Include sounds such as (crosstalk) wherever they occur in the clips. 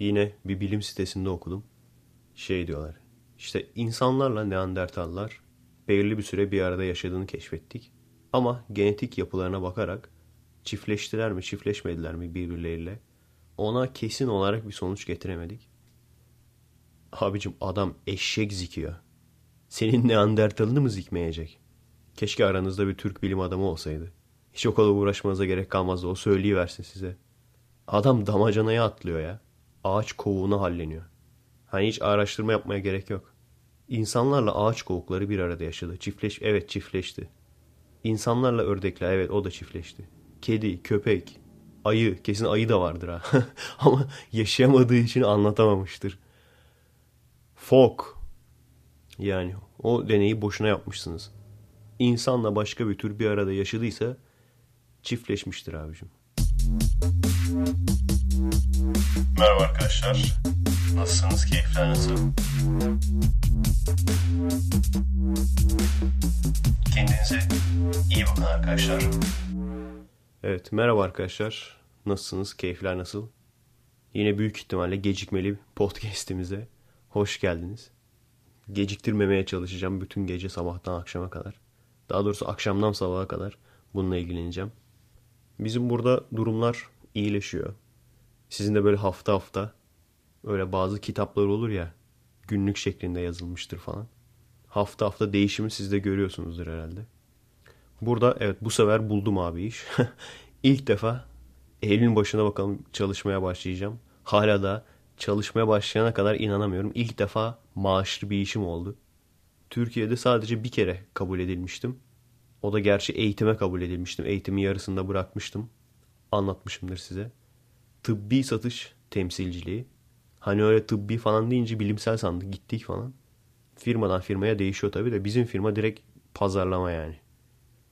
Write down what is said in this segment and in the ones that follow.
Yine bir bilim sitesinde okudum. Şey diyorlar. İşte insanlarla Neandertallar belirli bir süre bir arada yaşadığını keşfettik. Ama genetik yapılarına bakarak çiftleştiler mi çiftleşmediler mi birbirleriyle ona kesin olarak bir sonuç getiremedik. Abicim adam eşek zikiyor. Senin Neandertalını mı zikmeyecek? Keşke aranızda bir Türk bilim adamı olsaydı. Hiç o kadar uğraşmanıza gerek kalmazdı. O söyleyiversin size. Adam damacanaya atlıyor ya. Ağaç kovuğuna halleniyor. Hani hiç araştırma yapmaya gerek yok. İnsanlarla ağaç kovukları bir arada yaşadı. Çiftleş, evet çiftleşti. İnsanlarla ördekler, evet o da çiftleşti. Kedi, köpek, ayı, kesin ayı da vardır ha. (laughs) Ama yaşayamadığı için anlatamamıştır. Fok. Yani o deneyi boşuna yapmışsınız. İnsanla başka bir tür bir arada yaşadıysa çiftleşmiştir abicim. Merhaba arkadaşlar. Nasılsınız? Keyifler nasıl? Kendinize iyi bakın arkadaşlar. Evet merhaba arkadaşlar. Nasılsınız? Keyifler nasıl? Yine büyük ihtimalle gecikmeli podcast'imize hoş geldiniz. Geciktirmemeye çalışacağım bütün gece sabahtan akşama kadar. Daha doğrusu akşamdan sabaha kadar bununla ilgileneceğim. Bizim burada durumlar iyileşiyor. Sizin de böyle hafta hafta öyle bazı kitaplar olur ya günlük şeklinde yazılmıştır falan. Hafta hafta değişimi siz de görüyorsunuzdur herhalde. Burada evet bu sefer buldum abi iş. (laughs) İlk defa Eylül'ün başına bakalım çalışmaya başlayacağım. Hala da çalışmaya başlayana kadar inanamıyorum. İlk defa maaşlı bir işim oldu. Türkiye'de sadece bir kere kabul edilmiştim. O da gerçi eğitime kabul edilmiştim. Eğitimin yarısında bırakmıştım. Anlatmışımdır size. Tıbbi satış temsilciliği. Hani öyle tıbbi falan deyince bilimsel sandık gittik falan. Firmadan firmaya değişiyor tabii de bizim firma direkt pazarlama yani.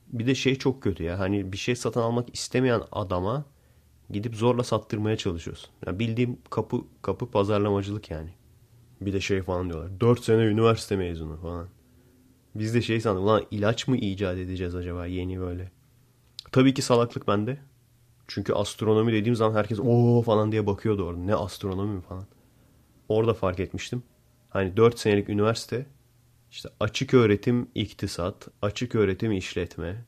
Bir de şey çok kötü ya. Hani bir şey satın almak istemeyen adama gidip zorla sattırmaya çalışıyorsun. Yani bildiğim kapı kapı pazarlamacılık yani. Bir de şey falan diyorlar. 4 sene üniversite mezunu falan. Biz de şey sandık. Ulan ilaç mı icat edeceğiz acaba yeni böyle. Tabii ki salaklık bende. Çünkü astronomi dediğim zaman herkes o falan diye bakıyordu orada. Ne astronomi mi falan. Orada fark etmiştim. Hani 4 senelik üniversite işte açık öğretim iktisat, açık öğretim işletme.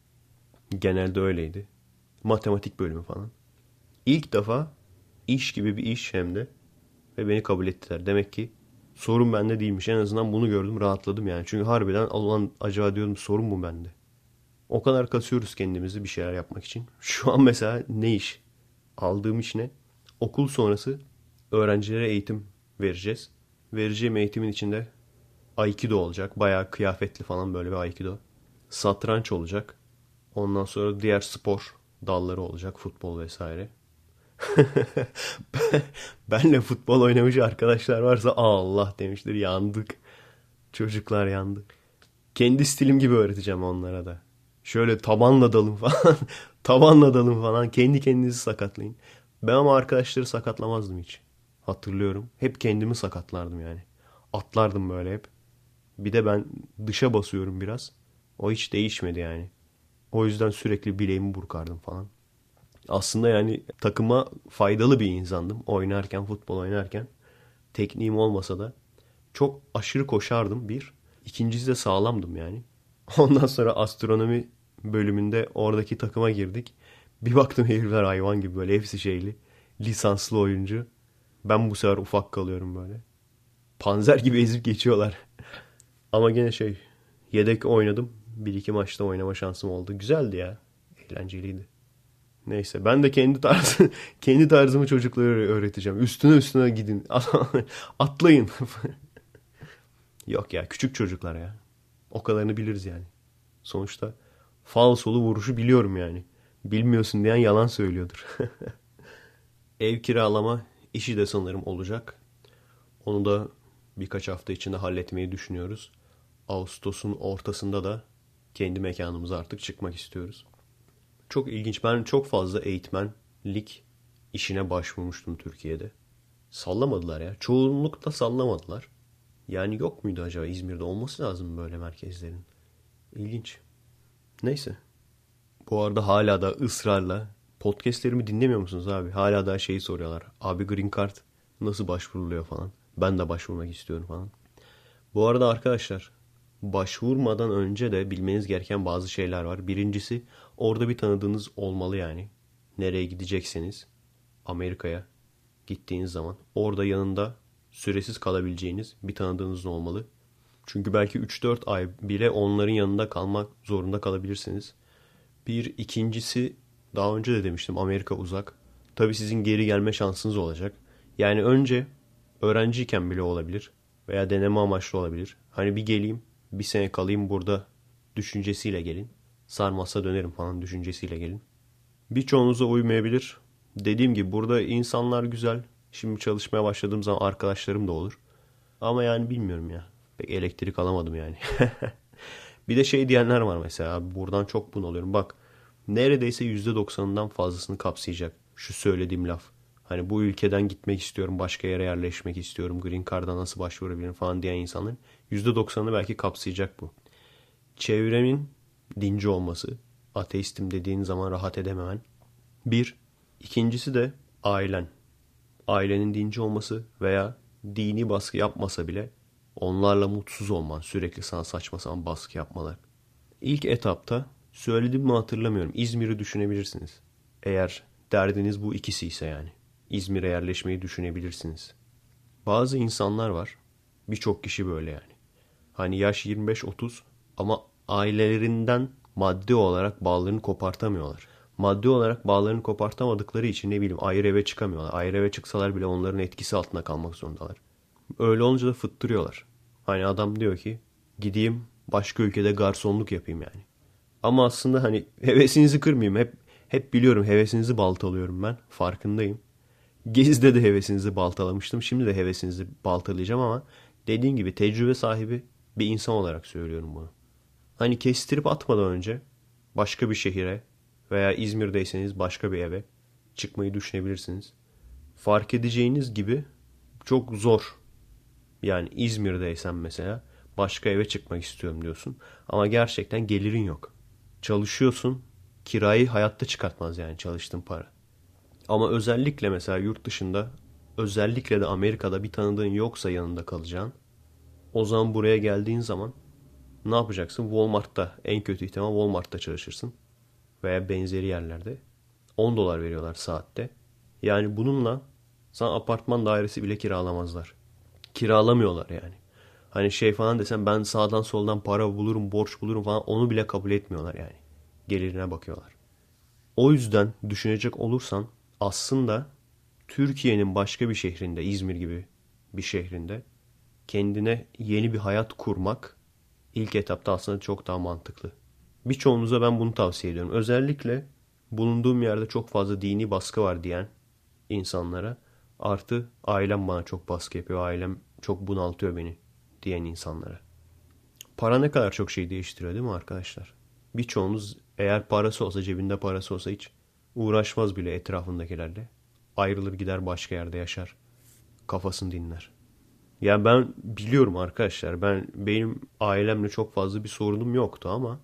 Genelde öyleydi. Matematik bölümü falan. İlk defa iş gibi bir iş hem de. Ve beni kabul ettiler. Demek ki sorun bende değilmiş. En azından bunu gördüm rahatladım yani. Çünkü harbiden Allah'ın acaba diyordum sorun mu bende? O kadar kasıyoruz kendimizi bir şeyler yapmak için. Şu an mesela ne iş? Aldığım iş ne? Okul sonrası öğrencilere eğitim vereceğiz. Vereceğim eğitimin içinde Aikido olacak. Bayağı kıyafetli falan böyle bir Aikido. Satranç olacak. Ondan sonra diğer spor dalları olacak. Futbol vesaire. (laughs) Benle futbol oynamış arkadaşlar varsa Allah demiştir yandık. Çocuklar yandık. Kendi stilim gibi öğreteceğim onlara da. Şöyle tabanla dalın falan. (laughs) tabanla dalın falan. Kendi kendinizi sakatlayın. Ben ama arkadaşları sakatlamazdım hiç. Hatırlıyorum. Hep kendimi sakatlardım yani. Atlardım böyle hep. Bir de ben dışa basıyorum biraz. O hiç değişmedi yani. O yüzden sürekli bileğimi burkardım falan. Aslında yani takıma faydalı bir insandım. Oynarken, futbol oynarken. Tekniğim olmasa da. Çok aşırı koşardım bir. İkincisi de sağlamdım yani. (laughs) Ondan sonra astronomi bölümünde oradaki takıma girdik. Bir baktım herifler hayvan gibi böyle hepsi şeyli. Lisanslı oyuncu. Ben bu sefer ufak kalıyorum böyle. Panzer gibi ezip geçiyorlar. (laughs) Ama gene şey yedek oynadım. Bir iki maçta oynama şansım oldu. Güzeldi ya. Eğlenceliydi. Neyse ben de kendi tarzı (laughs) kendi tarzımı çocuklara öğreteceğim. Üstüne üstüne gidin. Atlayın. Yok ya küçük çocuklar ya. O kadarını biliriz yani. Sonuçta fal solu vuruşu biliyorum yani. Bilmiyorsun diyen yalan söylüyordur. (laughs) Ev kiralama işi de sanırım olacak. Onu da birkaç hafta içinde halletmeyi düşünüyoruz. Ağustos'un ortasında da kendi mekanımıza artık çıkmak istiyoruz. Çok ilginç. Ben çok fazla eğitmenlik işine başvurmuştum Türkiye'de. Sallamadılar ya. Çoğunlukla sallamadılar. Yani yok muydu acaba İzmir'de olması lazım böyle merkezlerin? İlginç. Neyse. Bu arada hala da ısrarla podcastlerimi dinlemiyor musunuz abi? Hala da şeyi soruyorlar. Abi Green Card Nasıl başvuruluyor falan. Ben de başvurmak istiyorum falan. Bu arada arkadaşlar başvurmadan önce de bilmeniz gereken bazı şeyler var. Birincisi orada bir tanıdığınız olmalı yani. Nereye gidecekseniz Amerika'ya gittiğiniz zaman orada yanında süresiz kalabileceğiniz bir tanıdığınız olmalı. Çünkü belki 3-4 ay bile onların yanında kalmak zorunda kalabilirsiniz. Bir ikincisi daha önce de demiştim Amerika uzak. Tabii sizin geri gelme şansınız olacak. Yani önce öğrenciyken bile olabilir veya deneme amaçlı olabilir. Hani bir geleyim, bir sene kalayım burada düşüncesiyle gelin. Sarmazsa dönerim falan düşüncesiyle gelin. Birçoğunuza uymayabilir. Dediğim gibi burada insanlar güzel. Şimdi çalışmaya başladığım zaman arkadaşlarım da olur. Ama yani bilmiyorum ya. Pek elektrik alamadım yani. (laughs) bir de şey diyenler var mesela. Buradan çok bunalıyorum. Bak neredeyse %90'ından fazlasını kapsayacak şu söylediğim laf. Hani bu ülkeden gitmek istiyorum, başka yere yerleşmek istiyorum, green card'a nasıl başvurabilirim falan diyen insanların %90'ını belki kapsayacak bu. Çevremin dinci olması, ateistim dediğin zaman rahat edememen. Bir. İkincisi de ailen. Ailenin dinci olması veya dini baskı yapmasa bile onlarla mutsuz olman, sürekli sana saçma sapan baskı yapmalar. İlk etapta söyledim mi hatırlamıyorum. İzmir'i düşünebilirsiniz. Eğer derdiniz bu ikisi ise yani. İzmir'e yerleşmeyi düşünebilirsiniz. Bazı insanlar var. Birçok kişi böyle yani. Hani yaş 25-30 ama ailelerinden maddi olarak bağlarını kopartamıyorlar. Maddi olarak bağlarını kopartamadıkları için ne bileyim ayrı eve çıkamıyorlar. Ayrı eve çıksalar bile onların etkisi altında kalmak zorundalar. Öyle olunca da fıttırıyorlar. Hani adam diyor ki gideyim başka ülkede garsonluk yapayım yani. Ama aslında hani (laughs) hevesinizi kırmayayım. Hep hep biliyorum hevesinizi baltalıyorum ben. Farkındayım. Gezi'de de hevesinizi baltalamıştım. Şimdi de hevesinizi baltalayacağım ama dediğim gibi tecrübe sahibi bir insan olarak söylüyorum bunu. Hani kestirip atmadan önce başka bir şehire veya İzmir'deyseniz başka bir eve çıkmayı düşünebilirsiniz. Fark edeceğiniz gibi çok zor. Yani İzmir'deysen mesela başka eve çıkmak istiyorum diyorsun. Ama gerçekten gelirin yok. Çalışıyorsun. Kirayı hayatta çıkartmaz yani çalıştığın para. Ama özellikle mesela yurt dışında özellikle de Amerika'da bir tanıdığın yoksa yanında kalacaksın. O zaman buraya geldiğin zaman ne yapacaksın? Walmart'ta en kötü ihtimal Walmart'ta çalışırsın. Veya benzeri yerlerde. 10 dolar veriyorlar saatte. Yani bununla sana apartman dairesi bile kiralamazlar. Kiralamıyorlar yani. Hani şey falan desem ben sağdan soldan para bulurum, borç bulurum falan onu bile kabul etmiyorlar yani. Gelirine bakıyorlar. O yüzden düşünecek olursan aslında Türkiye'nin başka bir şehrinde, İzmir gibi bir şehrinde kendine yeni bir hayat kurmak ilk etapta aslında çok daha mantıklı. Birçoğunuza ben bunu tavsiye ediyorum. Özellikle bulunduğum yerde çok fazla dini baskı var diyen insanlara artı ailem bana çok baskı yapıyor. Ailem çok bunaltıyor beni diyen insanlara. Para ne kadar çok şey değiştiriyor değil mi arkadaşlar? Birçoğunuz eğer parası olsa cebinde parası olsa hiç uğraşmaz bile etrafındakilerle. Ayrılır gider başka yerde yaşar. Kafasını dinler. Ya ben biliyorum arkadaşlar ben benim ailemle çok fazla bir sorunum yoktu ama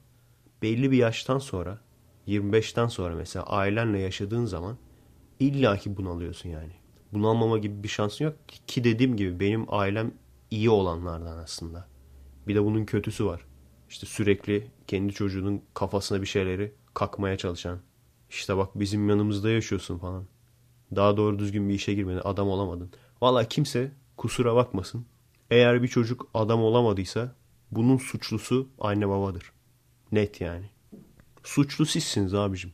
belli bir yaştan sonra 25'ten sonra mesela ailenle yaşadığın zaman illaki bunalıyorsun yani. Bunalmama gibi bir şansın yok ki dediğim gibi benim ailem iyi olanlardan aslında. Bir de bunun kötüsü var. İşte sürekli kendi çocuğunun kafasına bir şeyleri kakmaya çalışan. İşte bak bizim yanımızda yaşıyorsun falan. Daha doğru düzgün bir işe girmedin, adam olamadın. Valla kimse kusura bakmasın. Eğer bir çocuk adam olamadıysa bunun suçlusu anne babadır. Net yani. Suçlu sizsiniz abicim.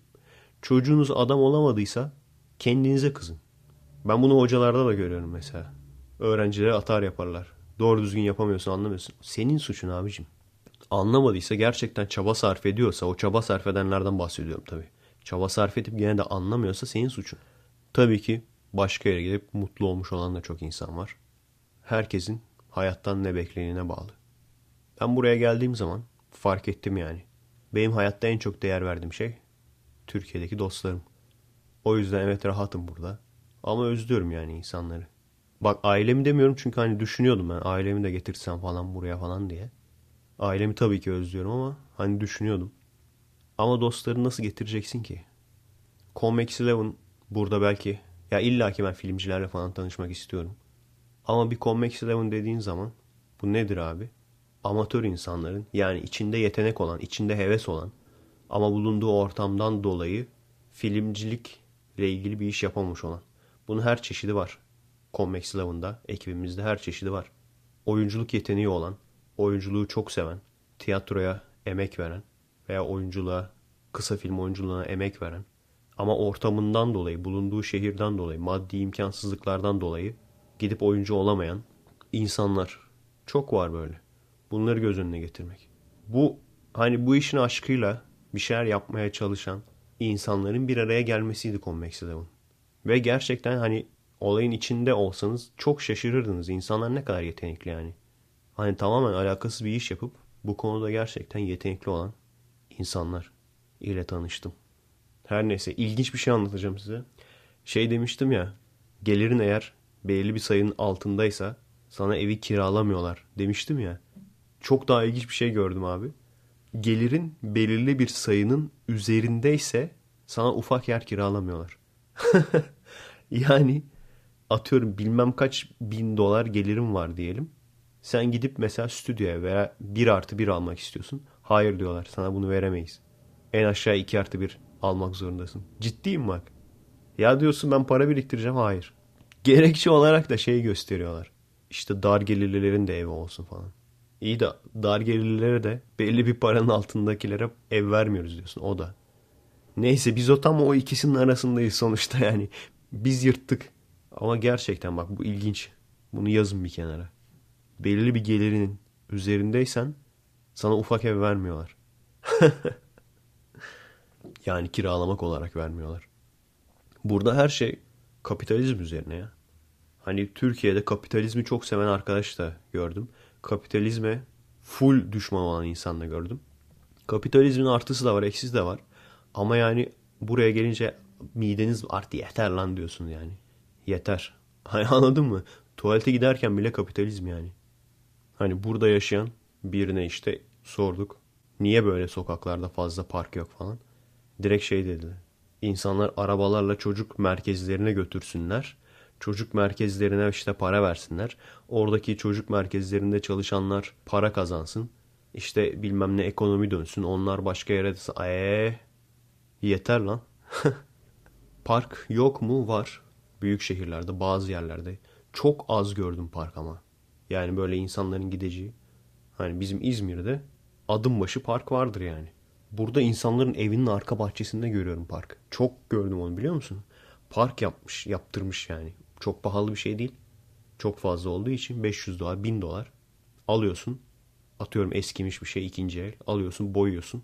Çocuğunuz adam olamadıysa kendinize kızın. Ben bunu hocalarda da görüyorum mesela. Öğrencilere atar yaparlar. Doğru düzgün yapamıyorsun anlamıyorsun. Senin suçun abicim. Anlamadıysa gerçekten çaba sarf ediyorsa o çaba sarf edenlerden bahsediyorum tabii. Çaba sarf edip gene de anlamıyorsa senin suçun. Tabii ki başka yere gidip mutlu olmuş olan da çok insan var. Herkesin hayattan ne beklediğine bağlı. Ben buraya geldiğim zaman fark ettim yani. Benim hayatta en çok değer verdiğim şey Türkiye'deki dostlarım. O yüzden evet rahatım burada. Ama özlüyorum yani insanları. Bak ailemi demiyorum çünkü hani düşünüyordum ben ailemi de getirsem falan buraya falan diye. Ailemi tabii ki özlüyorum ama hani düşünüyordum. Ama dostları nasıl getireceksin ki? Convex Eleven burada belki Ya illa ki ben filmcilerle falan tanışmak istiyorum. Ama bir Convex Eleven dediğin zaman bu nedir abi? Amatör insanların yani içinde yetenek olan, içinde heves olan ama bulunduğu ortamdan dolayı filmcilikle ilgili bir iş yapamamış olan. Bunun her çeşidi var. Convex Eleven'da ekibimizde her çeşidi var. Oyunculuk yeteneği olan, oyunculuğu çok seven, tiyatroya emek veren veya oyunculuğa, kısa film oyunculuğuna emek veren ama ortamından dolayı, bulunduğu şehirden dolayı, maddi imkansızlıklardan dolayı gidip oyuncu olamayan insanlar çok var böyle. Bunları göz önüne getirmek. Bu hani bu işin aşkıyla bir şeyler yapmaya çalışan insanların bir araya gelmesiydi Convex Eleven. Ve gerçekten hani olayın içinde olsanız çok şaşırırdınız. İnsanlar ne kadar yetenekli yani. Hani tamamen alakasız bir iş yapıp bu konuda gerçekten yetenekli olan insanlar ile tanıştım. Her neyse ilginç bir şey anlatacağım size. Şey demiştim ya gelirin eğer belirli bir sayının altındaysa sana evi kiralamıyorlar demiştim ya. Çok daha ilginç bir şey gördüm abi. Gelirin belirli bir sayının üzerindeyse sana ufak yer kiralamıyorlar. (laughs) yani atıyorum bilmem kaç bin dolar gelirim var diyelim. Sen gidip mesela stüdyoya veya bir artı bir almak istiyorsun. Hayır diyorlar sana bunu veremeyiz. En aşağı iki artı bir almak zorundasın. Ciddiyim bak. Ya diyorsun ben para biriktireceğim. Hayır. Gerekçe olarak da şey gösteriyorlar. İşte dar gelirlilerin de evi olsun falan. İyi de dar gelirlilere de belli bir paranın altındakilere ev vermiyoruz diyorsun. O da. Neyse biz o tam o ikisinin arasındayız sonuçta yani. Biz yırttık. Ama gerçekten bak bu ilginç. Bunu yazın bir kenara. Belirli bir gelirinin üzerindeysen sana ufak ev vermiyorlar. (laughs) yani kiralamak olarak vermiyorlar. Burada her şey kapitalizm üzerine ya. Hani Türkiye'de kapitalizmi çok seven arkadaş da gördüm. Kapitalizme full düşman olan insan da gördüm. Kapitalizmin artısı da var, eksisi de var. Ama yani buraya gelince mideniz artı yeter lan diyorsun yani. Yeter. (laughs) Hani anladın mı? Tuvalete giderken bile kapitalizm yani. Hani burada yaşayan birine işte sorduk. Niye böyle sokaklarda fazla park yok falan. Direkt şey dedi. İnsanlar arabalarla çocuk merkezlerine götürsünler. Çocuk merkezlerine işte para versinler. Oradaki çocuk merkezlerinde çalışanlar para kazansın. İşte bilmem ne ekonomi dönsün. Onlar başka yere eee yeter lan. (laughs) park yok mu? Var. Büyük şehirlerde bazı yerlerde. Çok az gördüm park ama. Yani böyle insanların gideceği. Hani bizim İzmir'de adım başı park vardır yani. Burada insanların evinin arka bahçesinde görüyorum park. Çok gördüm onu biliyor musun? Park yapmış, yaptırmış yani. Çok pahalı bir şey değil. Çok fazla olduğu için 500 dolar, 1000 dolar alıyorsun. Atıyorum eskimiş bir şey ikinci el. Alıyorsun, boyuyorsun.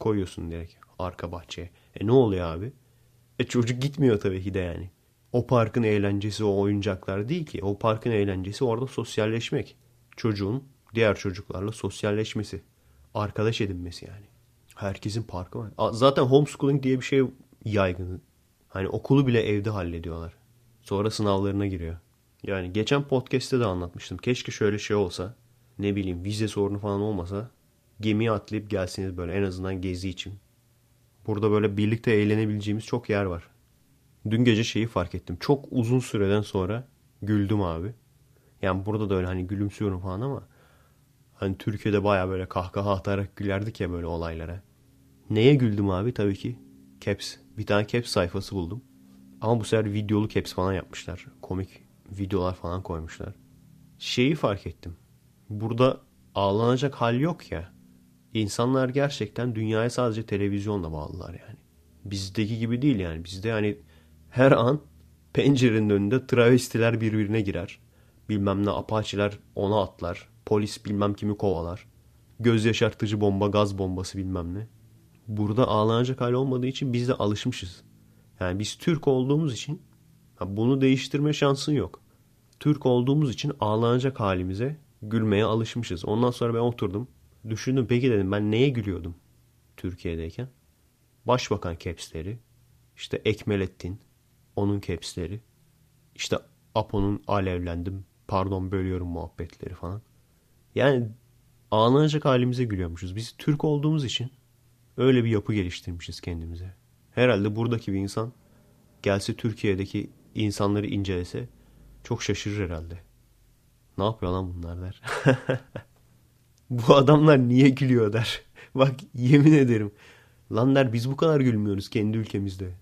Koyuyorsun direkt arka bahçeye. E ne oluyor abi? E çocuk gitmiyor tabii ki de yani. O parkın eğlencesi o oyuncaklar değil ki. O parkın eğlencesi orada sosyalleşmek. Çocuğun diğer çocuklarla sosyalleşmesi. Arkadaş edinmesi yani. Herkesin parkı var. Zaten homeschooling diye bir şey yaygın. Hani okulu bile evde hallediyorlar. Sonra sınavlarına giriyor. Yani geçen podcast'te de anlatmıştım. Keşke şöyle şey olsa. Ne bileyim vize sorunu falan olmasa. Gemiye atlayıp gelsiniz böyle en azından gezi için. Burada böyle birlikte eğlenebileceğimiz çok yer var. Dün gece şeyi fark ettim. Çok uzun süreden sonra güldüm abi. Yani burada da öyle hani gülümsüyorum falan ama hani Türkiye'de baya böyle kahkaha atarak gülerdik ya böyle olaylara. Neye güldüm abi? Tabii ki Caps. Bir tane Caps sayfası buldum. Ama bu sefer videolu Caps falan yapmışlar. Komik videolar falan koymuşlar. Şeyi fark ettim. Burada ağlanacak hal yok ya. İnsanlar gerçekten dünyaya sadece televizyonla bağlılar yani. Bizdeki gibi değil yani. Bizde hani her an pencerenin önünde travestiler birbirine girer. Bilmem ne apaçiler ona atlar. Polis bilmem kimi kovalar. Göz yaşartıcı bomba, gaz bombası bilmem ne. Burada ağlanacak hal olmadığı için biz de alışmışız. Yani biz Türk olduğumuz için bunu değiştirme şansın yok. Türk olduğumuz için ağlanacak halimize gülmeye alışmışız. Ondan sonra ben oturdum. Düşündüm peki dedim ben neye gülüyordum Türkiye'deyken? Başbakan capsleri, işte Ekmelettin, onun capsleri, işte Apo'nun alevlendim, pardon bölüyorum muhabbetleri falan. Yani ağlanacak halimize gülüyormuşuz. Biz Türk olduğumuz için öyle bir yapı geliştirmişiz kendimize. Herhalde buradaki bir insan gelse Türkiye'deki insanları incelese çok şaşırır herhalde. Ne yapıyor lan bunlar der. (laughs) bu adamlar niye gülüyor der. (laughs) Bak yemin ederim. Lan der biz bu kadar gülmüyoruz kendi ülkemizde.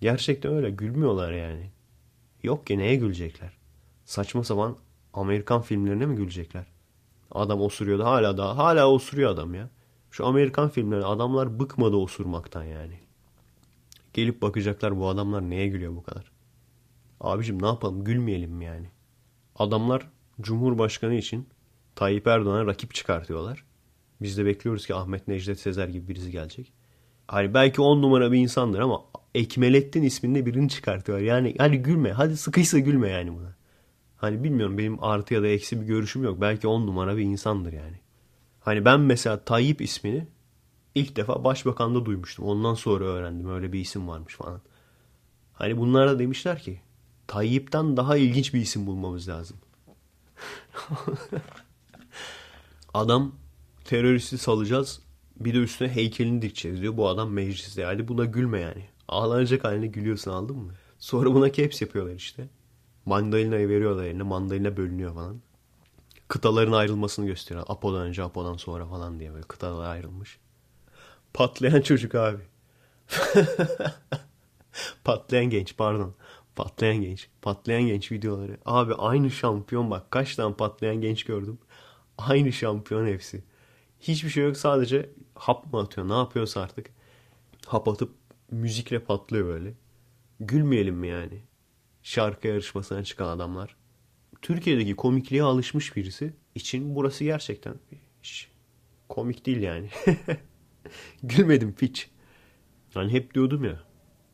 Gerçekten öyle gülmüyorlar yani. Yok ki neye gülecekler? Saçma sapan Amerikan filmlerine mi gülecekler? Adam osuruyordu hala daha hala osuruyor adam ya. Şu Amerikan filmleri adamlar bıkmadı osurmaktan yani. Gelip bakacaklar bu adamlar neye gülüyor bu kadar. Abicim ne yapalım gülmeyelim mi yani? Adamlar Cumhurbaşkanı için Tayyip Erdoğan'a rakip çıkartıyorlar. Biz de bekliyoruz ki Ahmet Necdet Sezer gibi birisi gelecek. Hani belki on numara bir insandır ama Ekmelettin isminde birini çıkartıyor. Yani hadi gülme. Hadi sıkıysa gülme yani buna. Hani bilmiyorum benim artı ya da eksi bir görüşüm yok. Belki on numara bir insandır yani. Hani ben mesela Tayyip ismini ilk defa başbakanda duymuştum. Ondan sonra öğrendim öyle bir isim varmış falan. Hani bunlar demişler ki Tayyip'ten daha ilginç bir isim bulmamız lazım. (laughs) Adam teröristi salacağız. Bir de üstüne heykelini dikeceğiz diyor. Bu adam mecliste. Yani buna gülme yani. Ağlanacak haline gülüyorsun aldın mı? Sonra buna caps yapıyorlar işte. Mandalina'yı veriyorlar eline. Mandalina bölünüyor falan. Kıtaların ayrılmasını gösteriyor. Apo'dan önce Apo'dan sonra falan diye böyle kıtalar ayrılmış. Patlayan çocuk abi. (laughs) Patlayan genç pardon. Patlayan genç. Patlayan genç videoları. Abi aynı şampiyon bak. Kaç tane patlayan genç gördüm. Aynı şampiyon hepsi. Hiçbir şey yok sadece hap mı atıyor ne yapıyorsa artık. Hap atıp müzikle patlıyor böyle. Gülmeyelim mi yani? Şarkı yarışmasına çıkan adamlar. Türkiye'deki komikliğe alışmış birisi için burası gerçekten hiç komik değil yani. (laughs) Gülmedim piç. Hani hep diyordum ya.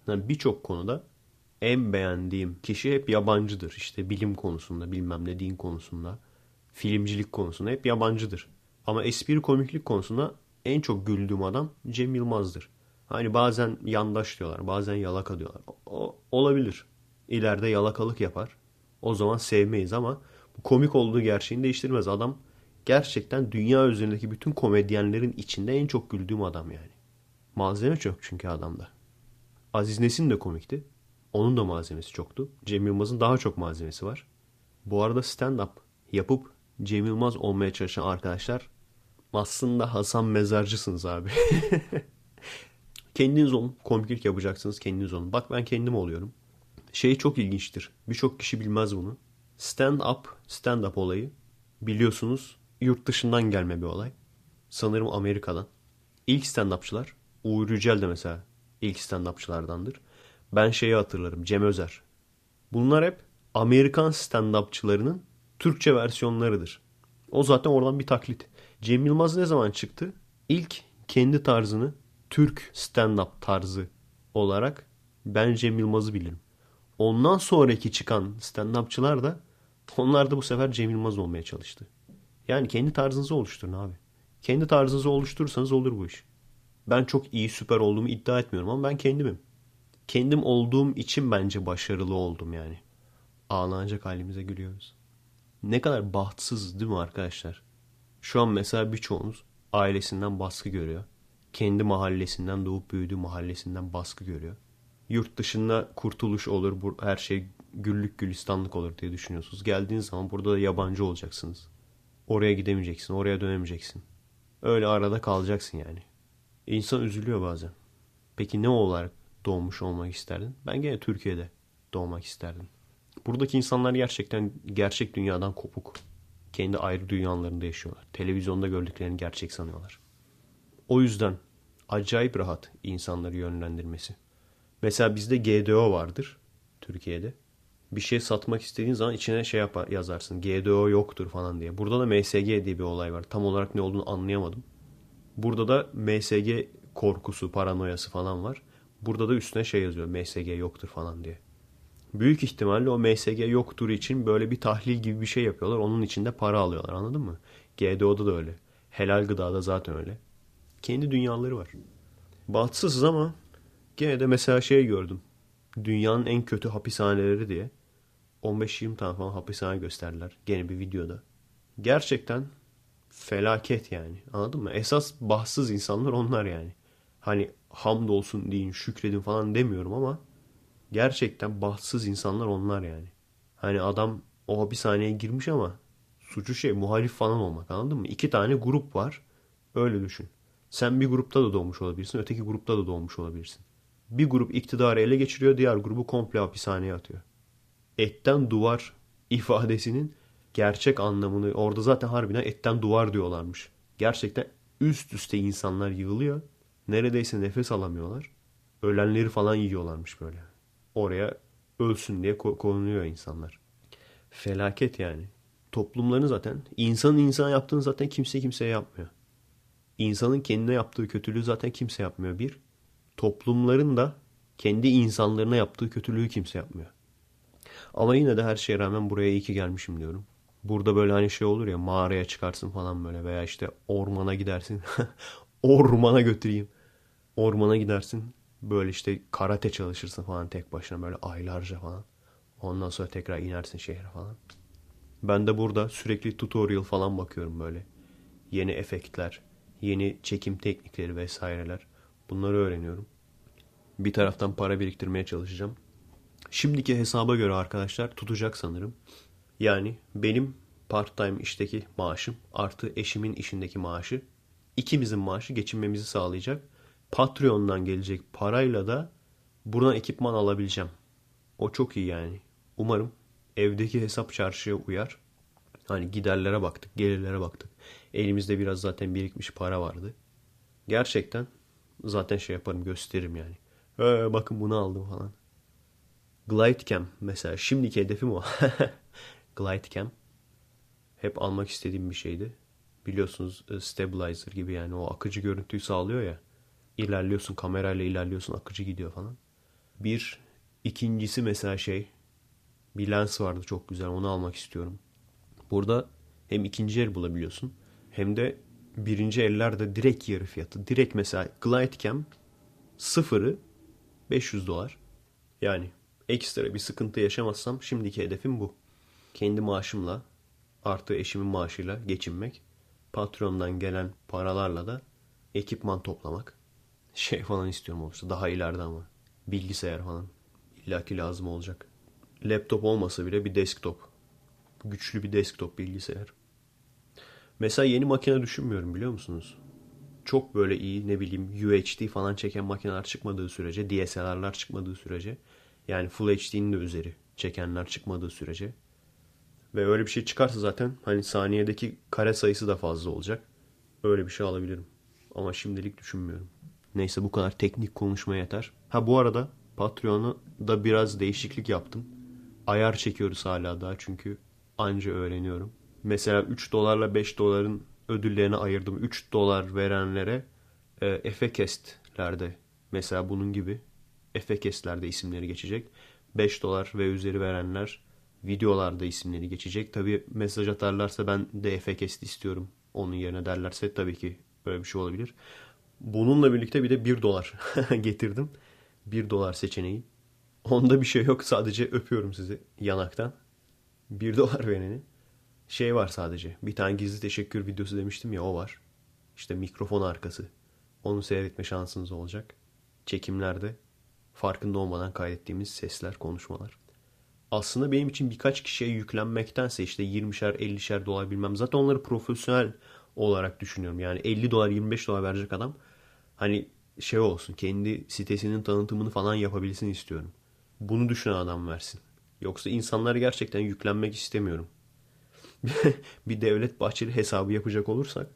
Yani birçok konuda en beğendiğim kişi hep yabancıdır. İşte bilim konusunda, bilmem ne din konusunda, filmcilik konusunda hep yabancıdır. Ama espri komiklik konusunda en çok güldüğüm adam Cem Yılmaz'dır. Hani bazen yandaş diyorlar, bazen yalaka diyorlar. O, olabilir. İleride yalakalık yapar. O zaman sevmeyiz ama bu komik olduğu gerçeğini değiştirmez. Adam gerçekten dünya üzerindeki bütün komedyenlerin içinde en çok güldüğüm adam yani. Malzeme çok çünkü adamda. Aziz Nesin de komikti. Onun da malzemesi çoktu. Cem Yılmaz'ın daha çok malzemesi var. Bu arada stand-up yapıp Cem Yılmaz olmaya çalışan arkadaşlar aslında Hasan Mezarcısınız abi. (laughs) kendiniz olun. Komiklik yapacaksınız kendiniz olun. Bak ben kendim oluyorum. Şey çok ilginçtir. Birçok kişi bilmez bunu. Stand-up, stand-up olayı biliyorsunuz yurt dışından gelme bir olay. Sanırım Amerika'dan. İlk stand-upçılar Uğur Yücel de mesela ilk stand-upçılardandır. Ben şeyi hatırlarım Cem Özer. Bunlar hep Amerikan stand-upçılarının Türkçe versiyonlarıdır. O zaten oradan bir taklit. Cem Yılmaz ne zaman çıktı? İlk kendi tarzını Türk stand-up tarzı olarak ben Cem Yılmaz'ı bilirim. Ondan sonraki çıkan stand-upçılar da onlar da bu sefer Cem Yılmaz olmaya çalıştı. Yani kendi tarzınızı oluşturun abi. Kendi tarzınızı oluşturursanız olur bu iş. Ben çok iyi süper olduğumu iddia etmiyorum ama ben kendimim. Kendim olduğum için bence başarılı oldum yani. Ağlanacak halimize gülüyoruz. Ne kadar bahtsız değil mi arkadaşlar? Şu an mesela birçoğunuz ailesinden baskı görüyor. Kendi mahallesinden doğup büyüdüğü mahallesinden baskı görüyor. Yurt dışında kurtuluş olur, her şey güllük gülistanlık olur diye düşünüyorsunuz. Geldiğiniz zaman burada da yabancı olacaksınız. Oraya gidemeyeceksin, oraya dönemeyeceksin. Öyle arada kalacaksın yani. İnsan üzülüyor bazen. Peki ne olarak doğmuş olmak isterdin? Ben gene Türkiye'de doğmak isterdim. Buradaki insanlar gerçekten gerçek dünyadan kopuk. Kendi ayrı dünyalarında yaşıyorlar. Televizyonda gördüklerini gerçek sanıyorlar. O yüzden acayip rahat insanları yönlendirmesi. Mesela bizde GDO vardır Türkiye'de. Bir şey satmak istediğin zaman içine şey yapar, yazarsın. GDO yoktur falan diye. Burada da MSG diye bir olay var. Tam olarak ne olduğunu anlayamadım. Burada da MSG korkusu, paranoyası falan var. Burada da üstüne şey yazıyor. MSG yoktur falan diye. Büyük ihtimalle o MSG yoktur için böyle bir tahlil gibi bir şey yapıyorlar. Onun için de para alıyorlar anladın mı? GDO'da da öyle. Helal gıdada zaten öyle. Kendi dünyaları var. Bahtsızız ama gene de mesela şey gördüm. Dünyanın en kötü hapishaneleri diye 15-20 tane falan hapishane gösterdiler. Gene bir videoda. Gerçekten felaket yani. Anladın mı? Esas bahtsız insanlar onlar yani. Hani hamdolsun deyin, şükredin falan demiyorum ama Gerçekten bahtsız insanlar onlar yani. Hani adam o hapishaneye girmiş ama suçu şey muhalif falan olmak anladın mı? İki tane grup var. Öyle düşün. Sen bir grupta da doğmuş olabilirsin. Öteki grupta da doğmuş olabilirsin. Bir grup iktidarı ele geçiriyor. Diğer grubu komple hapishaneye atıyor. Etten duvar (laughs) ifadesinin gerçek anlamını orada zaten harbiden etten duvar diyorlarmış. Gerçekten üst üste insanlar yığılıyor. Neredeyse nefes alamıyorlar. Ölenleri falan yiyorlarmış böyle. Oraya ölsün diye konuluyor insanlar. Felaket yani. Toplumların zaten insanın insan yaptığını zaten kimse kimseye yapmıyor. İnsanın kendine yaptığı kötülüğü zaten kimse yapmıyor bir. Toplumların da kendi insanlarına yaptığı kötülüğü kimse yapmıyor. Ama yine de her şeye rağmen buraya iyi ki gelmişim diyorum. Burada böyle hani şey olur ya mağaraya çıkarsın falan böyle veya işte ormana gidersin. (laughs) ormana götüreyim. Ormana gidersin. Böyle işte karate çalışırsın falan tek başına böyle aylarca falan. Ondan sonra tekrar inersin şehre falan. Ben de burada sürekli tutorial falan bakıyorum böyle. Yeni efektler, yeni çekim teknikleri vesaireler. Bunları öğreniyorum. Bir taraftan para biriktirmeye çalışacağım. Şimdiki hesaba göre arkadaşlar tutacak sanırım. Yani benim part time işteki maaşım artı eşimin işindeki maaşı ikimizin maaşı geçinmemizi sağlayacak. Patreon'dan gelecek parayla da buradan ekipman alabileceğim. O çok iyi yani. Umarım evdeki hesap çarşıya uyar. Hani giderlere baktık, gelirlere baktık. Elimizde biraz zaten birikmiş para vardı. Gerçekten zaten şey yaparım gösteririm yani. Ee, bakın bunu aldım falan. Glidecam mesela şimdiki hedefim o. (laughs) Glidecam. Hep almak istediğim bir şeydi. Biliyorsunuz e, stabilizer gibi yani o akıcı görüntüyü sağlıyor ya. İlerliyorsun kamerayla ilerliyorsun akıcı gidiyor falan. Bir ikincisi mesela şey bir lens vardı çok güzel onu almak istiyorum. Burada hem ikinci el bulabiliyorsun hem de birinci ellerde direkt yarı fiyatı. Direkt mesela Glidecam sıfırı 500 dolar. Yani ekstra bir sıkıntı yaşamazsam şimdiki hedefim bu. Kendi maaşımla artı eşimin maaşıyla geçinmek. Patrondan gelen paralarla da ekipman toplamak. Şey falan istiyorum olursa daha ileride ama. Bilgisayar falan. illaki lazım olacak. Laptop olmasa bile bir desktop. Güçlü bir desktop bilgisayar. Mesela yeni makine düşünmüyorum biliyor musunuz? Çok böyle iyi ne bileyim UHD falan çeken makineler çıkmadığı sürece, DSLR'lar çıkmadığı sürece yani Full HD'nin de üzeri çekenler çıkmadığı sürece ve öyle bir şey çıkarsa zaten hani saniyedeki kare sayısı da fazla olacak. Öyle bir şey alabilirim. Ama şimdilik düşünmüyorum. Neyse bu kadar teknik konuşma yeter. Ha bu arada Patreon'a da biraz değişiklik yaptım. Ayar çekiyoruz hala daha çünkü anca öğreniyorum. Mesela 3 dolarla 5 doların ödüllerini ayırdım. 3 dolar verenlere e, Efekest'lerde mesela bunun gibi Efekest'lerde isimleri geçecek. 5 dolar ve üzeri verenler videolarda isimleri geçecek. Tabi mesaj atarlarsa ben de Efekest istiyorum onun yerine derlerse tabii ki böyle bir şey olabilir. Bununla birlikte bir de 1 dolar (laughs) getirdim. 1 dolar seçeneği. Onda bir şey yok. Sadece öpüyorum sizi yanaktan. 1 dolar vereni. Şey var sadece. Bir tane gizli teşekkür videosu demiştim ya o var. İşte mikrofon arkası. Onu seyretme şansınız olacak. Çekimlerde farkında olmadan kaydettiğimiz sesler, konuşmalar. Aslında benim için birkaç kişiye yüklenmektense işte 20'şer 50'şer dolar bilmem. Zaten onları profesyonel olarak düşünüyorum. Yani 50 dolar 25 dolar verecek adam hani şey olsun kendi sitesinin tanıtımını falan yapabilsin istiyorum. Bunu düşünen adam versin. Yoksa insanlar gerçekten yüklenmek istemiyorum. (laughs) bir devlet bahçeli hesabı yapacak olursak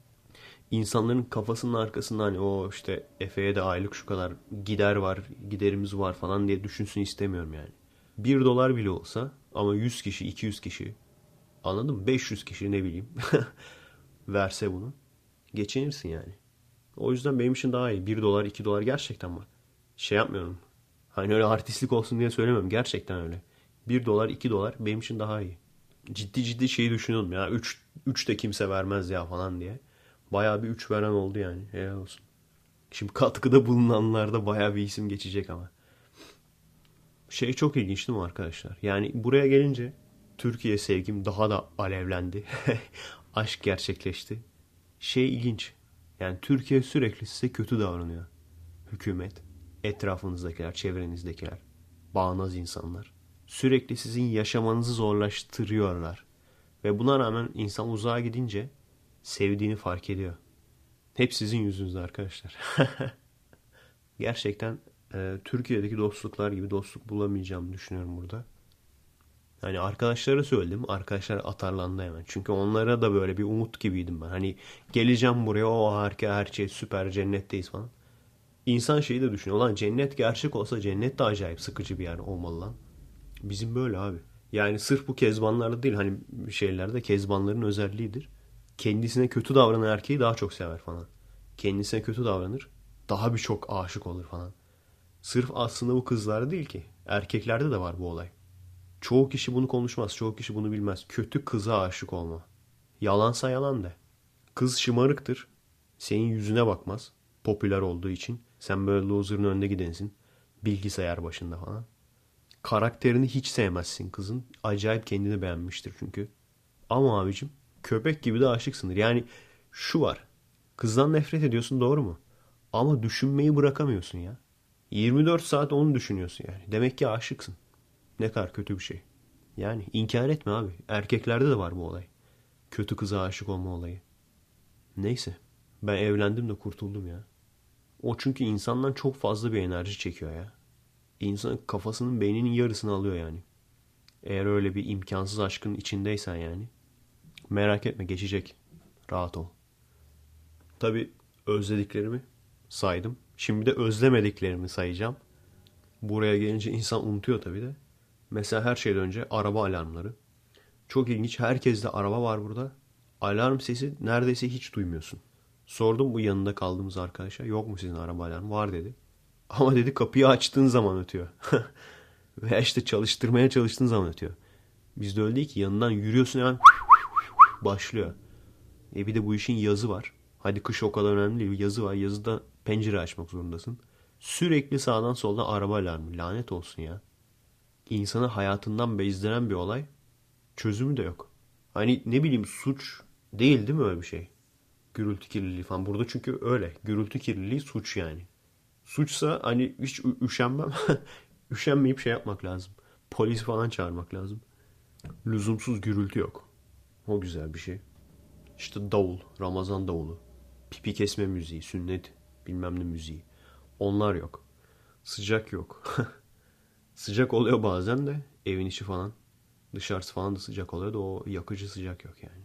insanların kafasının arkasında hani o işte Efe'ye de aylık şu kadar gider var, giderimiz var falan diye düşünsün istemiyorum yani. 1 dolar bile olsa ama 100 kişi, 200 kişi anladın mı? 500 kişi ne bileyim (laughs) verse bunu geçinirsin yani. O yüzden benim için daha iyi. 1 dolar, 2 dolar gerçekten bak. Şey yapmıyorum. Hani öyle artistlik olsun diye söylemiyorum. Gerçekten öyle. 1 dolar, 2 dolar benim için daha iyi. Ciddi ciddi şeyi düşünüyordum ya. 3, 3 de kimse vermez ya falan diye. Bayağı bir 3 veren oldu yani. Helal olsun. Şimdi katkıda bulunanlarda bayağı bir isim geçecek ama. Şey çok ilginç değil mi arkadaşlar? Yani buraya gelince Türkiye sevgim daha da alevlendi. (laughs) Aşk gerçekleşti. Şey ilginç. Yani Türkiye sürekli size kötü davranıyor. Hükümet, etrafınızdakiler, çevrenizdekiler. Bağnaz insanlar. Sürekli sizin yaşamanızı zorlaştırıyorlar. Ve buna rağmen insan uzağa gidince sevdiğini fark ediyor. Hep sizin yüzünüzde arkadaşlar. (laughs) Gerçekten e, Türkiye'deki dostluklar gibi dostluk bulamayacağımı düşünüyorum burada. Hani arkadaşlara söyledim. Arkadaşlar atarlandı hemen. Çünkü onlara da böyle bir umut gibiydim ben. Hani geleceğim buraya o harika her şey süper cennetteyiz falan. İnsan şeyi de düşünüyor. Lan cennet gerçek olsa cennet de acayip sıkıcı bir yer olmalı lan. Bizim böyle abi. Yani sırf bu kezbanlarda değil hani şeylerde kezbanların özelliğidir. Kendisine kötü davranan erkeği daha çok sever falan. Kendisine kötü davranır. Daha birçok aşık olur falan. Sırf aslında bu kızlarda değil ki. Erkeklerde de var bu olay. Çoğu kişi bunu konuşmaz. Çoğu kişi bunu bilmez. Kötü kıza aşık olma. Yalansa yalan de. Kız şımarıktır. Senin yüzüne bakmaz. Popüler olduğu için. Sen böyle loser'ın önünde gidensin. Bilgisayar başında falan. Karakterini hiç sevmezsin kızın. Acayip kendini beğenmiştir çünkü. Ama abicim köpek gibi de aşıksındır. Yani şu var. Kızdan nefret ediyorsun doğru mu? Ama düşünmeyi bırakamıyorsun ya. 24 saat onu düşünüyorsun yani. Demek ki aşıksın. Ne kadar kötü bir şey. Yani inkar etme abi. Erkeklerde de var bu olay. Kötü kıza aşık olma olayı. Neyse. Ben evlendim de kurtuldum ya. O çünkü insandan çok fazla bir enerji çekiyor ya. İnsanın kafasının beyninin yarısını alıyor yani. Eğer öyle bir imkansız aşkın içindeysen yani. Merak etme geçecek. Rahat ol. Tabi özlediklerimi saydım. Şimdi de özlemediklerimi sayacağım. Buraya gelince insan unutuyor tabi de. Mesela her şeyden önce araba alarmları. Çok ilginç. Herkeste araba var burada. Alarm sesi neredeyse hiç duymuyorsun. Sordum bu yanında kaldığımız arkadaşa. Yok mu sizin araba alarmı? Var dedi. (laughs) Ama dedi kapıyı açtığın zaman ötüyor. (laughs) Veya işte çalıştırmaya çalıştığın zaman ötüyor. Bizde öyle değil ki yanından yürüyorsun hemen (laughs) başlıyor. E bir de bu işin yazı var. Hadi kış o kadar önemli değil. Yazı var. Yazıda pencere açmak zorundasın. Sürekli sağdan soldan araba alarmı. Lanet olsun ya. İnsanı hayatından bezdiren bir olay. Çözümü de yok. Hani ne bileyim suç değil değil mi öyle bir şey? Gürültü kirliliği falan. Burada çünkü öyle. Gürültü kirliliği suç yani. Suçsa hani hiç üşenmem. (laughs) Üşenmeyip şey yapmak lazım. Polis falan çağırmak lazım. Lüzumsuz gürültü yok. O güzel bir şey. İşte davul, Ramazan davulu. Pipi kesme müziği, sünnet bilmem ne müziği. Onlar yok. Sıcak yok. (laughs) sıcak oluyor bazen de evin içi falan. Dışarısı falan da sıcak oluyor da o yakıcı sıcak yok yani.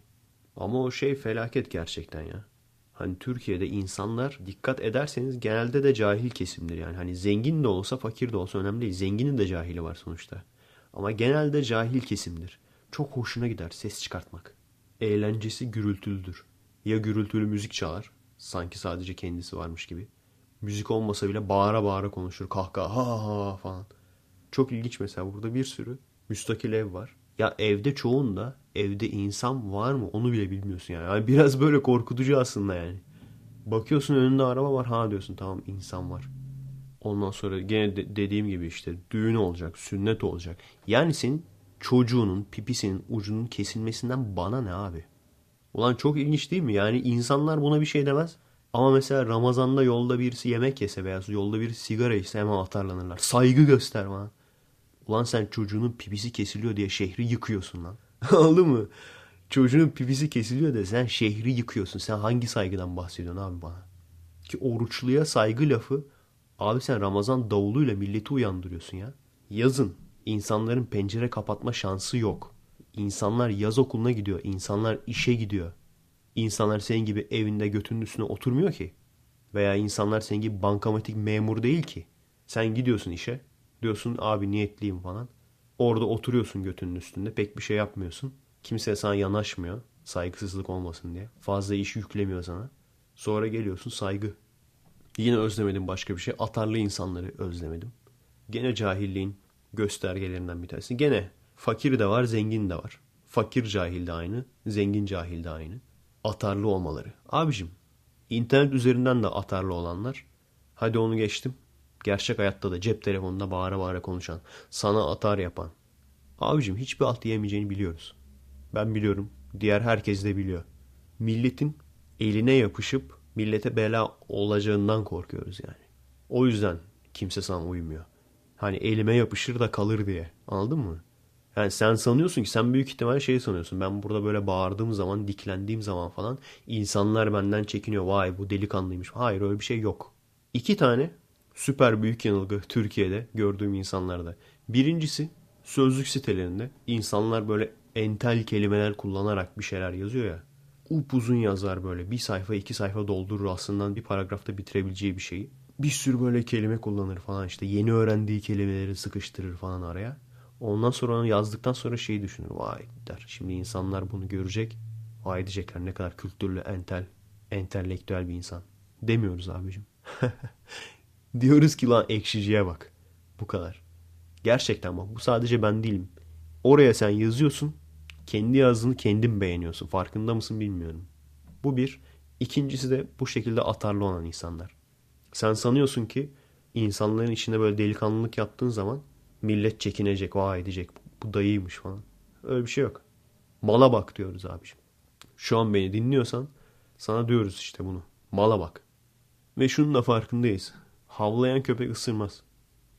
Ama o şey felaket gerçekten ya. Hani Türkiye'de insanlar dikkat ederseniz genelde de cahil kesimdir yani. Hani zengin de olsa fakir de olsa önemli değil. Zenginin de cahili var sonuçta. Ama genelde cahil kesimdir. Çok hoşuna gider ses çıkartmak. Eğlencesi gürültülüdür. Ya gürültülü müzik çalar. Sanki sadece kendisi varmış gibi. Müzik olmasa bile bağıra bağıra konuşur. Kahkaha ha ha falan. Çok ilginç mesela burada bir sürü müstakil ev var. Ya evde çoğunda evde insan var mı onu bile bilmiyorsun yani. yani biraz böyle korkutucu aslında yani. Bakıyorsun önünde araba var ha diyorsun tamam insan var. Ondan sonra gene de dediğim gibi işte düğün olacak, sünnet olacak. Yani senin çocuğunun pipisinin ucunun kesilmesinden bana ne abi? Ulan çok ilginç değil mi? Yani insanlar buna bir şey demez. Ama mesela Ramazan'da yolda birisi yemek yese veya yolda birisi sigara içse hemen atarlanırlar. Saygı göster bana. Ulan sen çocuğunun pipisi kesiliyor diye şehri yıkıyorsun lan. (laughs) Anladın mı? Çocuğun pipisi kesiliyor da sen şehri yıkıyorsun. Sen hangi saygıdan bahsediyorsun abi bana? Ki oruçluya saygı lafı abi sen Ramazan davuluyla milleti uyandırıyorsun ya. Yazın insanların pencere kapatma şansı yok. İnsanlar yaz okuluna gidiyor. İnsanlar işe gidiyor. İnsanlar senin gibi evinde götünün üstüne oturmuyor ki. Veya insanlar senin gibi bankamatik memur değil ki. Sen gidiyorsun işe. Diyorsun abi niyetliyim falan. Orada oturuyorsun götünün üstünde. Pek bir şey yapmıyorsun. Kimse sana yanaşmıyor. Saygısızlık olmasın diye. Fazla iş yüklemiyor sana. Sonra geliyorsun saygı. Yine özlemedim başka bir şey. Atarlı insanları özlemedim. Gene cahilliğin göstergelerinden bir tanesi. Gene fakir de var, zengin de var. Fakir cahil de aynı, zengin cahil de aynı. Atarlı olmaları. Abicim, internet üzerinden de atarlı olanlar. Hadi onu geçtim. Gerçek hayatta da cep telefonunda bağıra bağıra konuşan, sana atar yapan. Abicim hiçbir alt diyemeyeceğini biliyoruz. Ben biliyorum. Diğer herkes de biliyor. Milletin eline yapışıp millete bela olacağından korkuyoruz yani. O yüzden kimse sana uymuyor. Hani elime yapışır da kalır diye. Anladın mı? Yani sen sanıyorsun ki sen büyük ihtimal şey sanıyorsun. Ben burada böyle bağırdığım zaman, diklendiğim zaman falan insanlar benden çekiniyor. Vay bu delikanlıymış. Hayır öyle bir şey yok. İki tane süper büyük yanılgı Türkiye'de gördüğüm insanlarda. Birincisi sözlük sitelerinde insanlar böyle entel kelimeler kullanarak bir şeyler yazıyor ya. Upuzun yazar böyle. Bir sayfa iki sayfa doldurur aslında bir paragrafta bitirebileceği bir şeyi. Bir sürü böyle kelime kullanır falan işte. Yeni öğrendiği kelimeleri sıkıştırır falan araya. Ondan sonra onu yazdıktan sonra şeyi düşünür. Vay der. Şimdi insanlar bunu görecek. Vay diyecekler ne kadar kültürlü, entel, entelektüel bir insan. Demiyoruz abicim. (laughs) Diyoruz ki lan ekşiciye bak. Bu kadar. Gerçekten bak bu sadece ben değilim. Oraya sen yazıyorsun. Kendi yazdığını kendin beğeniyorsun. Farkında mısın bilmiyorum. Bu bir. İkincisi de bu şekilde atarlı olan insanlar. Sen sanıyorsun ki insanların içinde böyle delikanlılık yaptığın zaman millet çekinecek, vay edecek. Bu dayıymış falan. Öyle bir şey yok. Mala bak diyoruz abiciğim. Şu an beni dinliyorsan sana diyoruz işte bunu. Mala bak. Ve şunun da farkındayız. Havlayan köpek ısırmaz.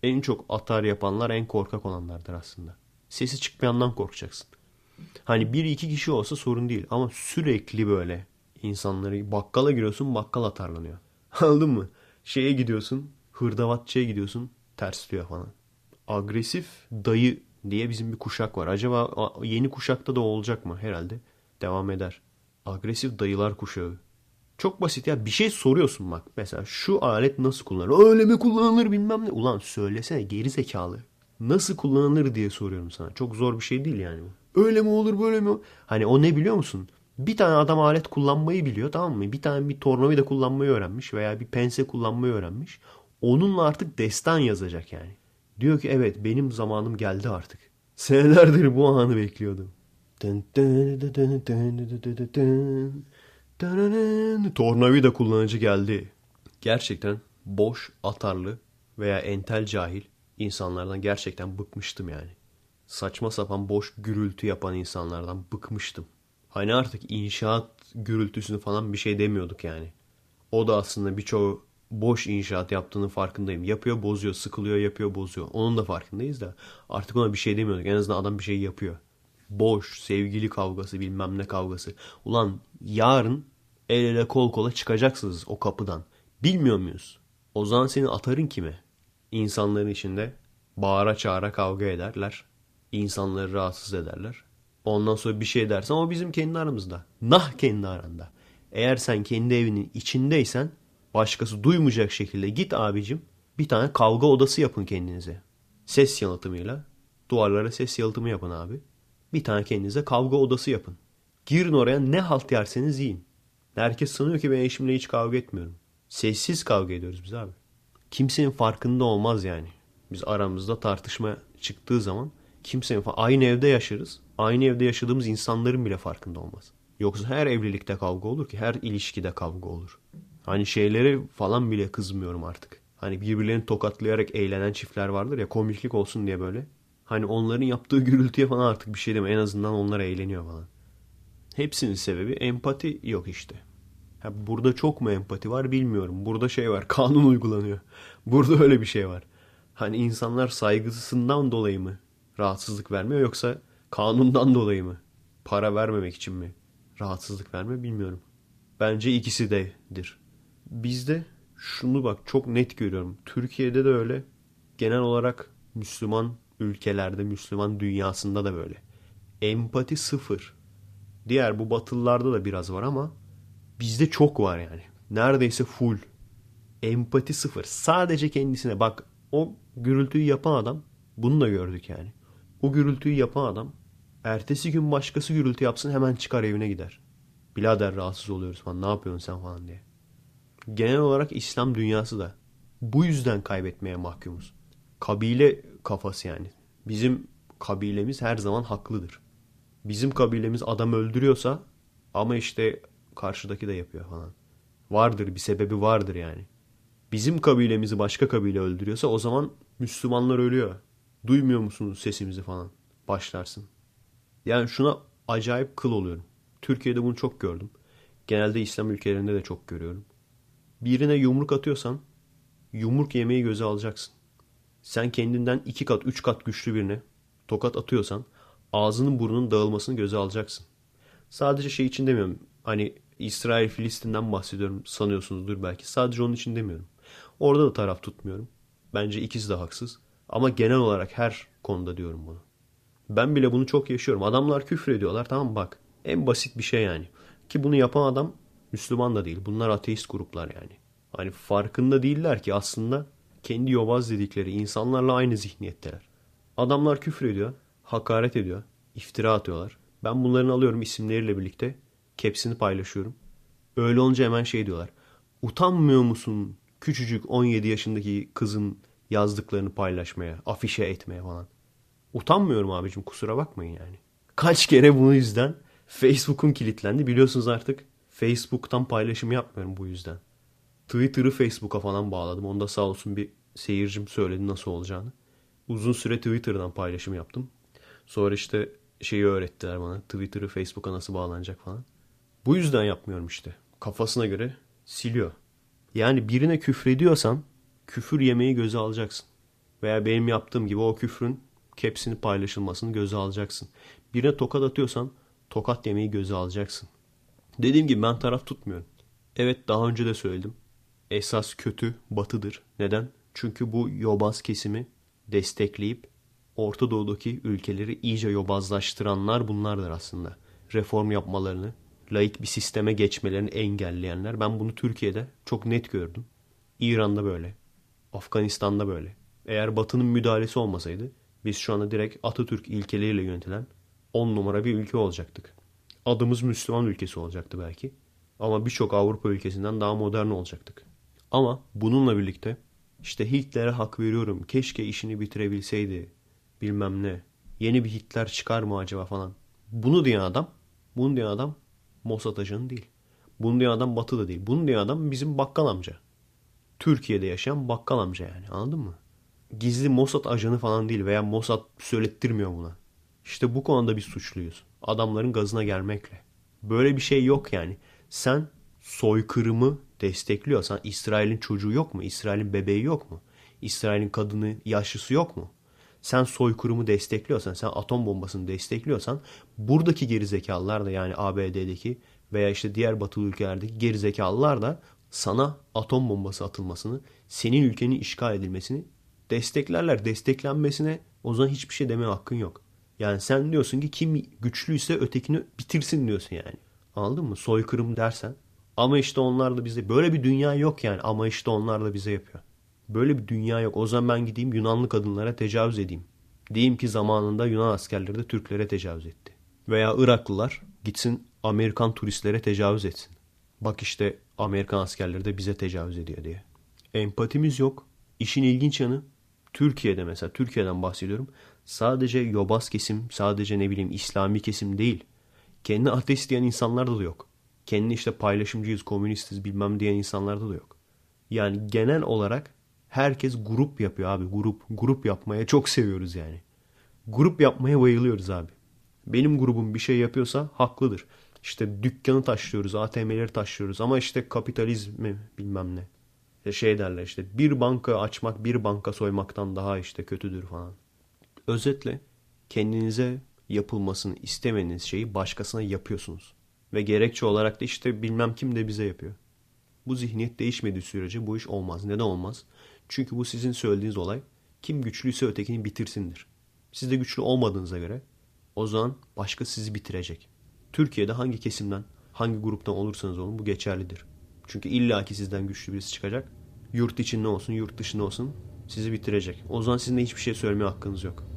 En çok atar yapanlar en korkak olanlardır aslında. Sesi çıkmayandan korkacaksın. Hani bir iki kişi olsa sorun değil ama sürekli böyle insanları bakkala giriyorsun bakkal atarlanıyor. (laughs) Anladın mı? Şeye gidiyorsun hırdavatçıya gidiyorsun tersliyor falan. Agresif dayı diye bizim bir kuşak var. Acaba yeni kuşakta da olacak mı? Herhalde devam eder. Agresif dayılar kuşağı. Çok basit ya bir şey soruyorsun bak. Mesela şu alet nasıl kullanılır? Öyle mi kullanılır bilmem ne. Ulan söylesene geri zekalı. Nasıl kullanılır diye soruyorum sana. Çok zor bir şey değil yani. Öyle mi olur böyle mi? Hani o ne biliyor musun? Bir tane adam alet kullanmayı biliyor tamam mı? Bir tane bir tornavida kullanmayı öğrenmiş veya bir pense kullanmayı öğrenmiş. Onunla artık destan yazacak yani. Diyor ki evet benim zamanım geldi artık. Senelerdir bu anı bekliyordum. Tornavida kullanıcı geldi. Gerçekten boş, atarlı veya entel cahil insanlardan gerçekten bıkmıştım yani. Saçma sapan boş gürültü yapan insanlardan bıkmıştım. Hani artık inşaat gürültüsünü falan bir şey demiyorduk yani. O da aslında birçoğu boş inşaat yaptığının farkındayım. Yapıyor bozuyor, sıkılıyor yapıyor bozuyor. Onun da farkındayız da artık ona bir şey demiyorduk. En azından adam bir şey yapıyor. Boş, sevgili kavgası bilmem ne kavgası. Ulan yarın el ele kol kola çıkacaksınız o kapıdan. Bilmiyor muyuz? O zaman senin atarın kime? İnsanların içinde bağıra çağıra kavga ederler. İnsanları rahatsız ederler. Ondan sonra bir şey dersen o bizim kendi aramızda. Nah kendi aranda. Eğer sen kendi evinin içindeysen başkası duymayacak şekilde git abicim bir tane kavga odası yapın kendinize. Ses yalıtımıyla. Duvarlara ses yalıtımı yapın abi. Bir tane kendinize kavga odası yapın. Girin oraya ne halt yerseniz yiyin. Herkes sanıyor ki ben eşimle hiç kavga etmiyorum. Sessiz kavga ediyoruz biz abi. Kimsenin farkında olmaz yani. Biz aramızda tartışma çıktığı zaman kimsenin aynı evde yaşarız. Aynı evde yaşadığımız insanların bile farkında olmaz. Yoksa her evlilikte kavga olur ki her ilişkide kavga olur. Hani şeyleri falan bile kızmıyorum artık. Hani birbirlerini tokatlayarak eğlenen çiftler vardır ya komiklik olsun diye böyle. Hani onların yaptığı gürültüye falan artık bir şey deme. En azından onlar eğleniyor falan. Hepsinin sebebi empati yok işte. Ha, burada çok mu empati var bilmiyorum. Burada şey var (laughs) kanun uygulanıyor. Burada öyle bir şey var. Hani insanlar saygısından dolayı mı rahatsızlık vermiyor yoksa kanundan dolayı mı? Para vermemek için mi rahatsızlık vermiyor bilmiyorum. Bence ikisi dedir. Bizde şunu bak çok net görüyorum. Türkiye'de de öyle. Genel olarak Müslüman ülkelerde, Müslüman dünyasında da böyle. Empati sıfır. Diğer bu batılılarda da biraz var ama bizde çok var yani. Neredeyse full. Empati sıfır. Sadece kendisine bak o gürültüyü yapan adam bunu da gördük yani. O gürültüyü yapan adam ertesi gün başkası gürültü yapsın hemen çıkar evine gider. Bilader rahatsız oluyoruz falan ne yapıyorsun sen falan diye. Genel olarak İslam dünyası da bu yüzden kaybetmeye mahkumuz. Kabile kafası yani. Bizim kabilemiz her zaman haklıdır. Bizim kabilemiz adam öldürüyorsa ama işte karşıdaki de yapıyor falan. Vardır bir sebebi vardır yani. Bizim kabilemizi başka kabile öldürüyorsa o zaman Müslümanlar ölüyor. Duymuyor musunuz sesimizi falan? Başlarsın. Yani şuna acayip kıl oluyorum. Türkiye'de bunu çok gördüm. Genelde İslam ülkelerinde de çok görüyorum. Birine yumruk atıyorsan yumruk yemeyi göze alacaksın. Sen kendinden iki kat, üç kat güçlü birine tokat atıyorsan ağzının burnunun dağılmasını göze alacaksın. Sadece şey için demiyorum. Hani İsrail Filistin'den bahsediyorum sanıyorsunuzdur belki. Sadece onun için demiyorum. Orada da taraf tutmuyorum. Bence ikisi de haksız. Ama genel olarak her konuda diyorum bunu. Ben bile bunu çok yaşıyorum. Adamlar küfür ediyorlar tamam bak. En basit bir şey yani. Ki bunu yapan adam Müslüman da değil. Bunlar ateist gruplar yani. Hani farkında değiller ki aslında kendi yobaz dedikleri insanlarla aynı zihniyetteler. Adamlar küfür ediyor, hakaret ediyor, iftira atıyorlar. Ben bunların alıyorum isimleriyle birlikte. Kepsini paylaşıyorum. Öyle olunca hemen şey diyorlar. Utanmıyor musun küçücük 17 yaşındaki kızın yazdıklarını paylaşmaya, afişe etmeye falan. Utanmıyorum abicim kusura bakmayın yani. Kaç kere bunu yüzden Facebook'un kilitlendi. Biliyorsunuz artık Facebook'tan paylaşım yapmıyorum bu yüzden. Twitter'ı Facebook'a falan bağladım. Onda sağ olsun bir seyircim söyledi nasıl olacağını. Uzun süre Twitter'dan paylaşım yaptım. Sonra işte şeyi öğrettiler bana. Twitter'ı Facebook'a nasıl bağlanacak falan. Bu yüzden yapmıyorum işte. Kafasına göre siliyor. Yani birine küfrediyorsan küfür yemeyi göze alacaksın. Veya benim yaptığım gibi o küfrün kepsini paylaşılmasını göze alacaksın. Birine tokat atıyorsan tokat yemeyi göze alacaksın. Dediğim gibi ben taraf tutmuyorum. Evet daha önce de söyledim. Esas kötü batıdır. Neden? Çünkü bu yobaz kesimi destekleyip Orta Doğu'daki ülkeleri iyice yobazlaştıranlar bunlardır aslında. Reform yapmalarını, laik bir sisteme geçmelerini engelleyenler. Ben bunu Türkiye'de çok net gördüm. İran'da böyle. Afganistan'da böyle. Eğer Batı'nın müdahalesi olmasaydı biz şu anda direkt Atatürk ilkeleriyle yönetilen 10 numara bir ülke olacaktık. Adımız Müslüman ülkesi olacaktı belki. Ama birçok Avrupa ülkesinden daha modern olacaktık. Ama bununla birlikte işte Hitler'e hak veriyorum. Keşke işini bitirebilseydi. Bilmem ne. Yeni bir Hitler çıkar mı acaba falan. Bunu diyen adam, bunu diyen adam Mossad ajanı değil. Bunu diyen adam Batı'da değil. Bunu diyen adam bizim bakkal amca. Türkiye'de yaşayan bakkal amca yani anladın mı? Gizli Mossad ajanı falan değil veya Mossad söylettirmiyor buna. İşte bu konuda biz suçluyuz. Adamların gazına gelmekle. Böyle bir şey yok yani. Sen soykırımı destekliyorsan İsrail'in çocuğu yok mu? İsrail'in bebeği yok mu? İsrail'in kadını, yaşlısı yok mu? Sen soykırımı destekliyorsan, sen atom bombasını destekliyorsan buradaki gerizekalılar da yani ABD'deki veya işte diğer batılı ülkelerdeki gerizekalılar da sana atom bombası atılmasını, senin ülkenin işgal edilmesini desteklerler. Desteklenmesine o zaman hiçbir şey deme hakkın yok. Yani sen diyorsun ki kim güçlüyse ötekini bitirsin diyorsun yani. Anladın mı? Soykırım dersen. Ama işte onlar da bize böyle bir dünya yok yani. Ama işte onlar da bize yapıyor. Böyle bir dünya yok. O zaman ben gideyim Yunanlı kadınlara tecavüz edeyim. Diyeyim ki zamanında Yunan askerleri de Türklere tecavüz etti. Veya Iraklılar gitsin Amerikan turistlere tecavüz etsin. Bak işte Amerikan askerleri de bize tecavüz ediyor diye. Empatimiz yok. İşin ilginç yanı Türkiye'de mesela Türkiye'den bahsediyorum. Sadece yobaz kesim, sadece ne bileyim İslami kesim değil. Kendi ateist diyen insanlarda da yok. Kendi işte paylaşımcıyız, komünistiz bilmem diyen insanlarda da yok. Yani genel olarak herkes grup yapıyor abi. Grup, grup yapmaya çok seviyoruz yani. Grup yapmaya bayılıyoruz abi. Benim grubum bir şey yapıyorsa haklıdır. İşte dükkanı taşlıyoruz, ATM'leri taşlıyoruz ama işte kapitalizmi bilmem ne. Şey derler işte bir banka açmak bir banka soymaktan daha işte kötüdür falan. Özetle kendinize yapılmasını istemediğiniz şeyi başkasına yapıyorsunuz. Ve gerekçe olarak da işte bilmem kim de bize yapıyor. Bu zihniyet değişmediği sürece bu iş olmaz. Neden olmaz? Çünkü bu sizin söylediğiniz olay kim güçlüyse ötekini bitirsindir. Siz de güçlü olmadığınıza göre o zaman başka sizi bitirecek. Türkiye'de hangi kesimden, hangi gruptan olursanız olun bu geçerlidir. Çünkü illaki sizden güçlü birisi çıkacak. Yurt içinde olsun, yurt dışında olsun sizi bitirecek. O zaman sizin de hiçbir şey söylemeye hakkınız yok.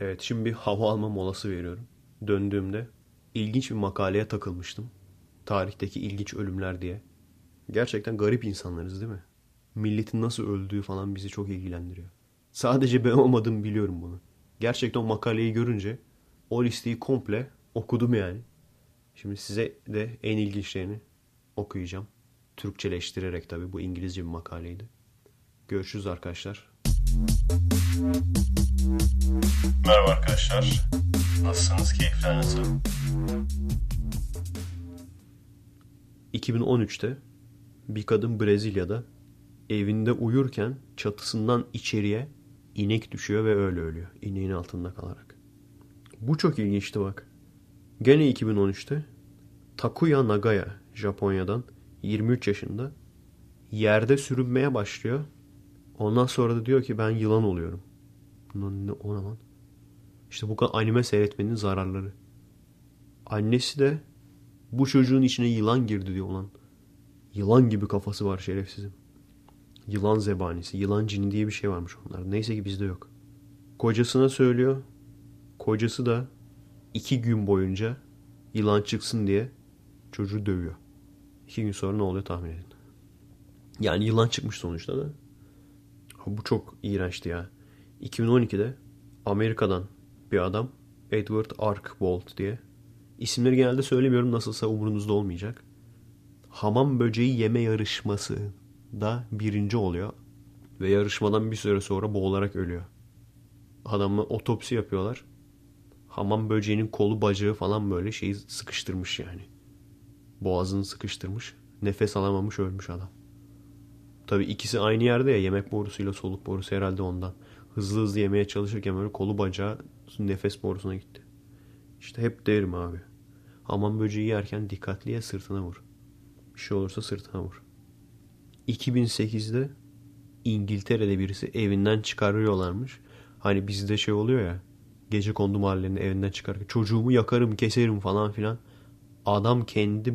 Evet şimdi bir hava alma molası veriyorum. Döndüğümde ilginç bir makaleye takılmıştım. Tarihteki ilginç ölümler diye. Gerçekten garip insanlarız değil mi? Milletin nasıl öldüğü falan bizi çok ilgilendiriyor. Sadece ben olmadığımı biliyorum bunu. Gerçekten o makaleyi görünce o listeyi komple okudum yani. Şimdi size de en ilginçlerini okuyacağım. Türkçeleştirerek tabii bu İngilizce bir makaleydi. Görüşürüz arkadaşlar. Merhaba arkadaşlar. Nasılsınız? Keyifler nasıl? 2013'te bir kadın Brezilya'da evinde uyurken çatısından içeriye inek düşüyor ve öyle ölüyor. İneğin altında kalarak. Bu çok ilginçti bak. Gene 2013'te Takuya Nagaya Japonya'dan 23 yaşında yerde sürünmeye başlıyor. Ondan sonra da diyor ki ben yılan oluyorum. Ne, o lan? İşte bu kadar anime seyretmenin zararları. Annesi de bu çocuğun içine yılan girdi diyor lan. Yılan gibi kafası var şerefsizim. Yılan zebanisi, yılan cini diye bir şey varmış onlar. Neyse ki bizde yok. Kocasına söylüyor. Kocası da iki gün boyunca yılan çıksın diye çocuğu dövüyor. İki gün sonra ne oluyor tahmin edin. Yani yılan çıkmış sonuçta da. Bu çok iğrençti ya. 2012'de Amerika'dan bir adam Edward Archbold diye. İsimleri genelde söylemiyorum nasılsa umurunuzda olmayacak. Hamam böceği yeme yarışması da birinci oluyor. Ve yarışmadan bir süre sonra boğularak ölüyor. Adamı otopsi yapıyorlar. Hamam böceğinin kolu bacağı falan böyle şeyi sıkıştırmış yani. Boğazını sıkıştırmış. Nefes alamamış ölmüş adam. Tabii ikisi aynı yerde ya yemek borusuyla soluk borusu herhalde ondan. Hızlı hızlı yemeye çalışırken böyle kolu bacağı nefes borusuna gitti. İşte hep derim abi. Hamam böceği yerken dikkatliye sırtına vur. Bir şey olursa sırtına vur. 2008'de İngiltere'de birisi evinden çıkarıyorlarmış. Hani bizde şey oluyor ya. Gece kondu mahallenin evinden çıkarken çocuğumu yakarım keserim falan filan. Adam kendi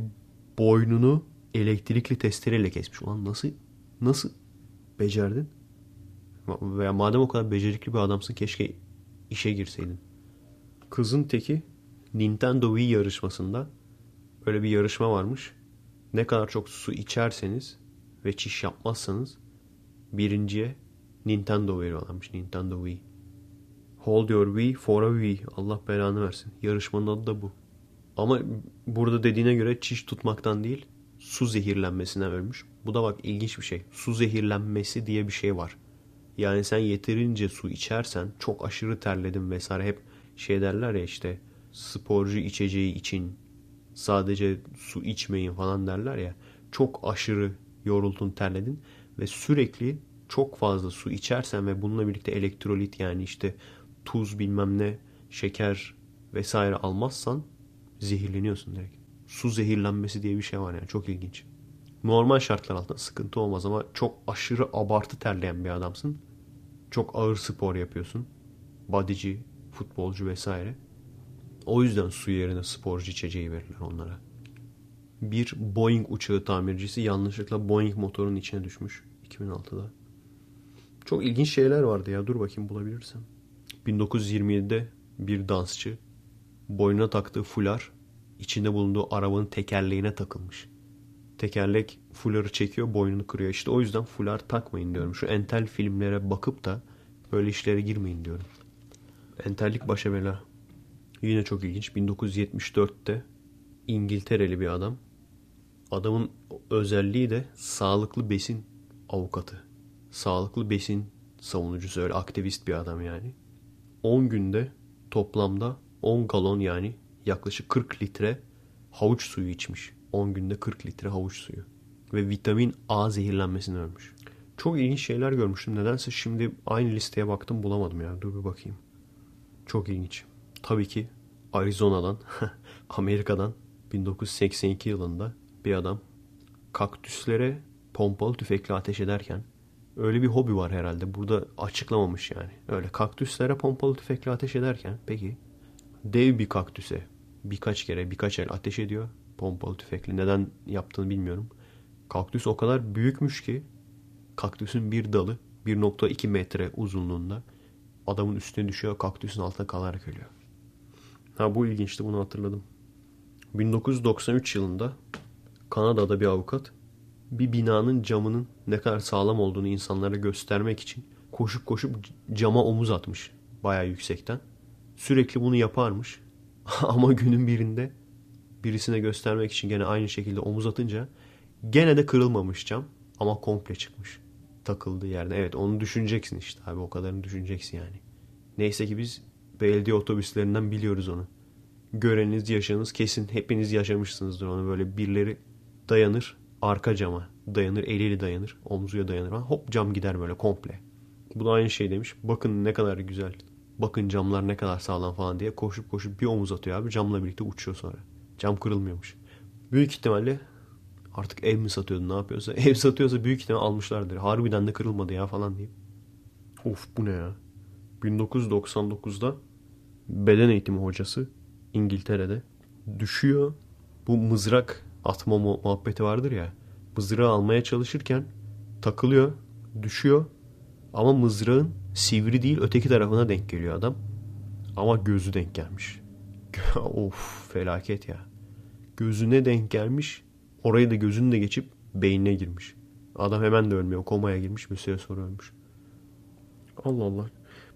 boynunu elektrikli testereyle kesmiş. Ulan nasıl nasıl becerdin? Veya madem o kadar becerikli bir adamsın keşke işe girseydin. Kızın teki Nintendo Wii yarışmasında böyle bir yarışma varmış. Ne kadar çok su içerseniz ve çiş yapmazsanız birinciye Nintendo veriyorlarmış. Nintendo Wii. Hold your Wii for a Wii. Allah belanı versin. Yarışmanın adı da bu. Ama burada dediğine göre çiş tutmaktan değil su zehirlenmesinden ölmüş. Bu da bak ilginç bir şey. Su zehirlenmesi diye bir şey var. Yani sen yeterince su içersen çok aşırı terledin vesaire hep şey derler ya işte sporcu içeceği için sadece su içmeyin falan derler ya. Çok aşırı yoruldun terledin ve sürekli çok fazla su içersen ve bununla birlikte elektrolit yani işte tuz bilmem ne şeker vesaire almazsan zehirleniyorsun direkt. Su zehirlenmesi diye bir şey var yani çok ilginç. Normal şartlar altında sıkıntı olmaz ama çok aşırı abartı terleyen bir adamsın. Çok ağır spor yapıyorsun. Bodyci, futbolcu vesaire. O yüzden su yerine sporcu içeceği verirler onlara. Bir Boeing uçağı tamircisi yanlışlıkla Boeing motorunun içine düşmüş 2006'da. Çok ilginç şeyler vardı ya. Dur bakayım bulabilirsem. 1927'de bir dansçı boynuna taktığı fular içinde bulunduğu arabanın tekerleğine takılmış. Tekerlek fuları çekiyor boynunu kırıyor. İşte o yüzden fular takmayın diyorum. Şu entel filmlere bakıp da böyle işlere girmeyin diyorum. Entellik başa bela. Yine çok ilginç. 1974'te İngiltereli bir adam. Adamın özelliği de sağlıklı besin avukatı. Sağlıklı besin savunucusu öyle aktivist bir adam yani. 10 günde toplamda 10 galon yani yaklaşık 40 litre havuç suyu içmiş. 10 günde 40 litre havuç suyu. Ve vitamin A zehirlenmesine ölmüş. Çok ilginç şeyler görmüştüm. Nedense şimdi aynı listeye baktım bulamadım ya. Dur bir bakayım. Çok ilginç. Tabii ki Arizona'dan, (laughs) Amerika'dan 1982 yılında bir adam kaktüslere pompalı tüfekle ateş ederken öyle bir hobi var herhalde. Burada açıklamamış yani. Öyle kaktüslere pompalı tüfekle ateş ederken peki dev bir kaktüse birkaç kere birkaç el ateş ediyor pompalı tüfekle. Neden yaptığını bilmiyorum. Kaktüs o kadar büyükmüş ki kaktüsün bir dalı 1.2 metre uzunluğunda adamın üstüne düşüyor kaktüsün altında kalarak ölüyor. Ha bu ilginçti bunu hatırladım. 1993 yılında Kanada'da bir avukat bir binanın camının ne kadar sağlam olduğunu insanlara göstermek için koşup koşup cama omuz atmış bayağı yüksekten. Sürekli bunu yaparmış. (laughs) Ama günün birinde birisine göstermek için gene aynı şekilde omuz atınca gene de kırılmamış cam ama komple çıkmış. Takıldığı yerde. Evet onu düşüneceksin işte abi o kadarını düşüneceksin yani. Neyse ki biz belediye otobüslerinden biliyoruz onu. Göreniniz yaşanız kesin hepiniz yaşamışsınızdır onu böyle birileri dayanır arka cama dayanır eliyle dayanır omzuya dayanır hop cam gider böyle komple. Bu da aynı şey demiş. Bakın ne kadar güzel. Bakın camlar ne kadar sağlam falan diye koşup koşup bir omuz atıyor abi. Camla birlikte uçuyor sonra. Cam kırılmıyormuş. Büyük ihtimalle artık ev mi satıyordu ne yapıyorsa. (laughs) Ev satıyorsa büyük ihtimalle almışlardır. Harbiden de kırılmadı ya falan diye. Of bu ne ya. 1999'da beden eğitimi hocası İngiltere'de düşüyor. Bu mızrak atma muhabbeti vardır ya. Mızrağı almaya çalışırken takılıyor, düşüyor. Ama mızrağın sivri değil öteki tarafına denk geliyor adam. Ama gözü denk gelmiş. (laughs) of felaket ya. Gözüne denk gelmiş. Orayı da gözünü de geçip beynine girmiş. Adam hemen de ölmüyor. Komaya girmiş bir süre sonra ölmüş. Allah Allah.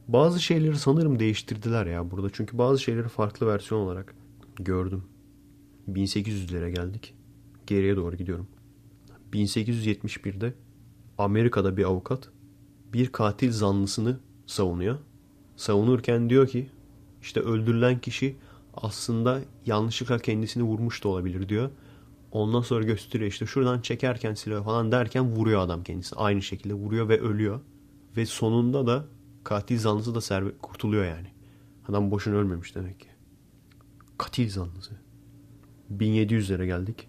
Bazı şeyleri sanırım değiştirdiler ya burada. Çünkü bazı şeyleri farklı versiyon olarak gördüm. 1800'lere geldik. Geriye doğru gidiyorum. 1871'de Amerika'da bir avukat bir katil zanlısını savunuyor. Savunurken diyor ki işte öldürülen kişi aslında yanlışlıkla kendisini vurmuş da olabilir diyor. Ondan sonra gösteriyor işte şuradan çekerken silahı falan derken vuruyor adam kendisi. Aynı şekilde vuruyor ve ölüyor. Ve sonunda da katil zanlısı da serve kurtuluyor yani. Adam boşuna ölmemiş demek ki. Katil zanlısı. 1700'lere geldik.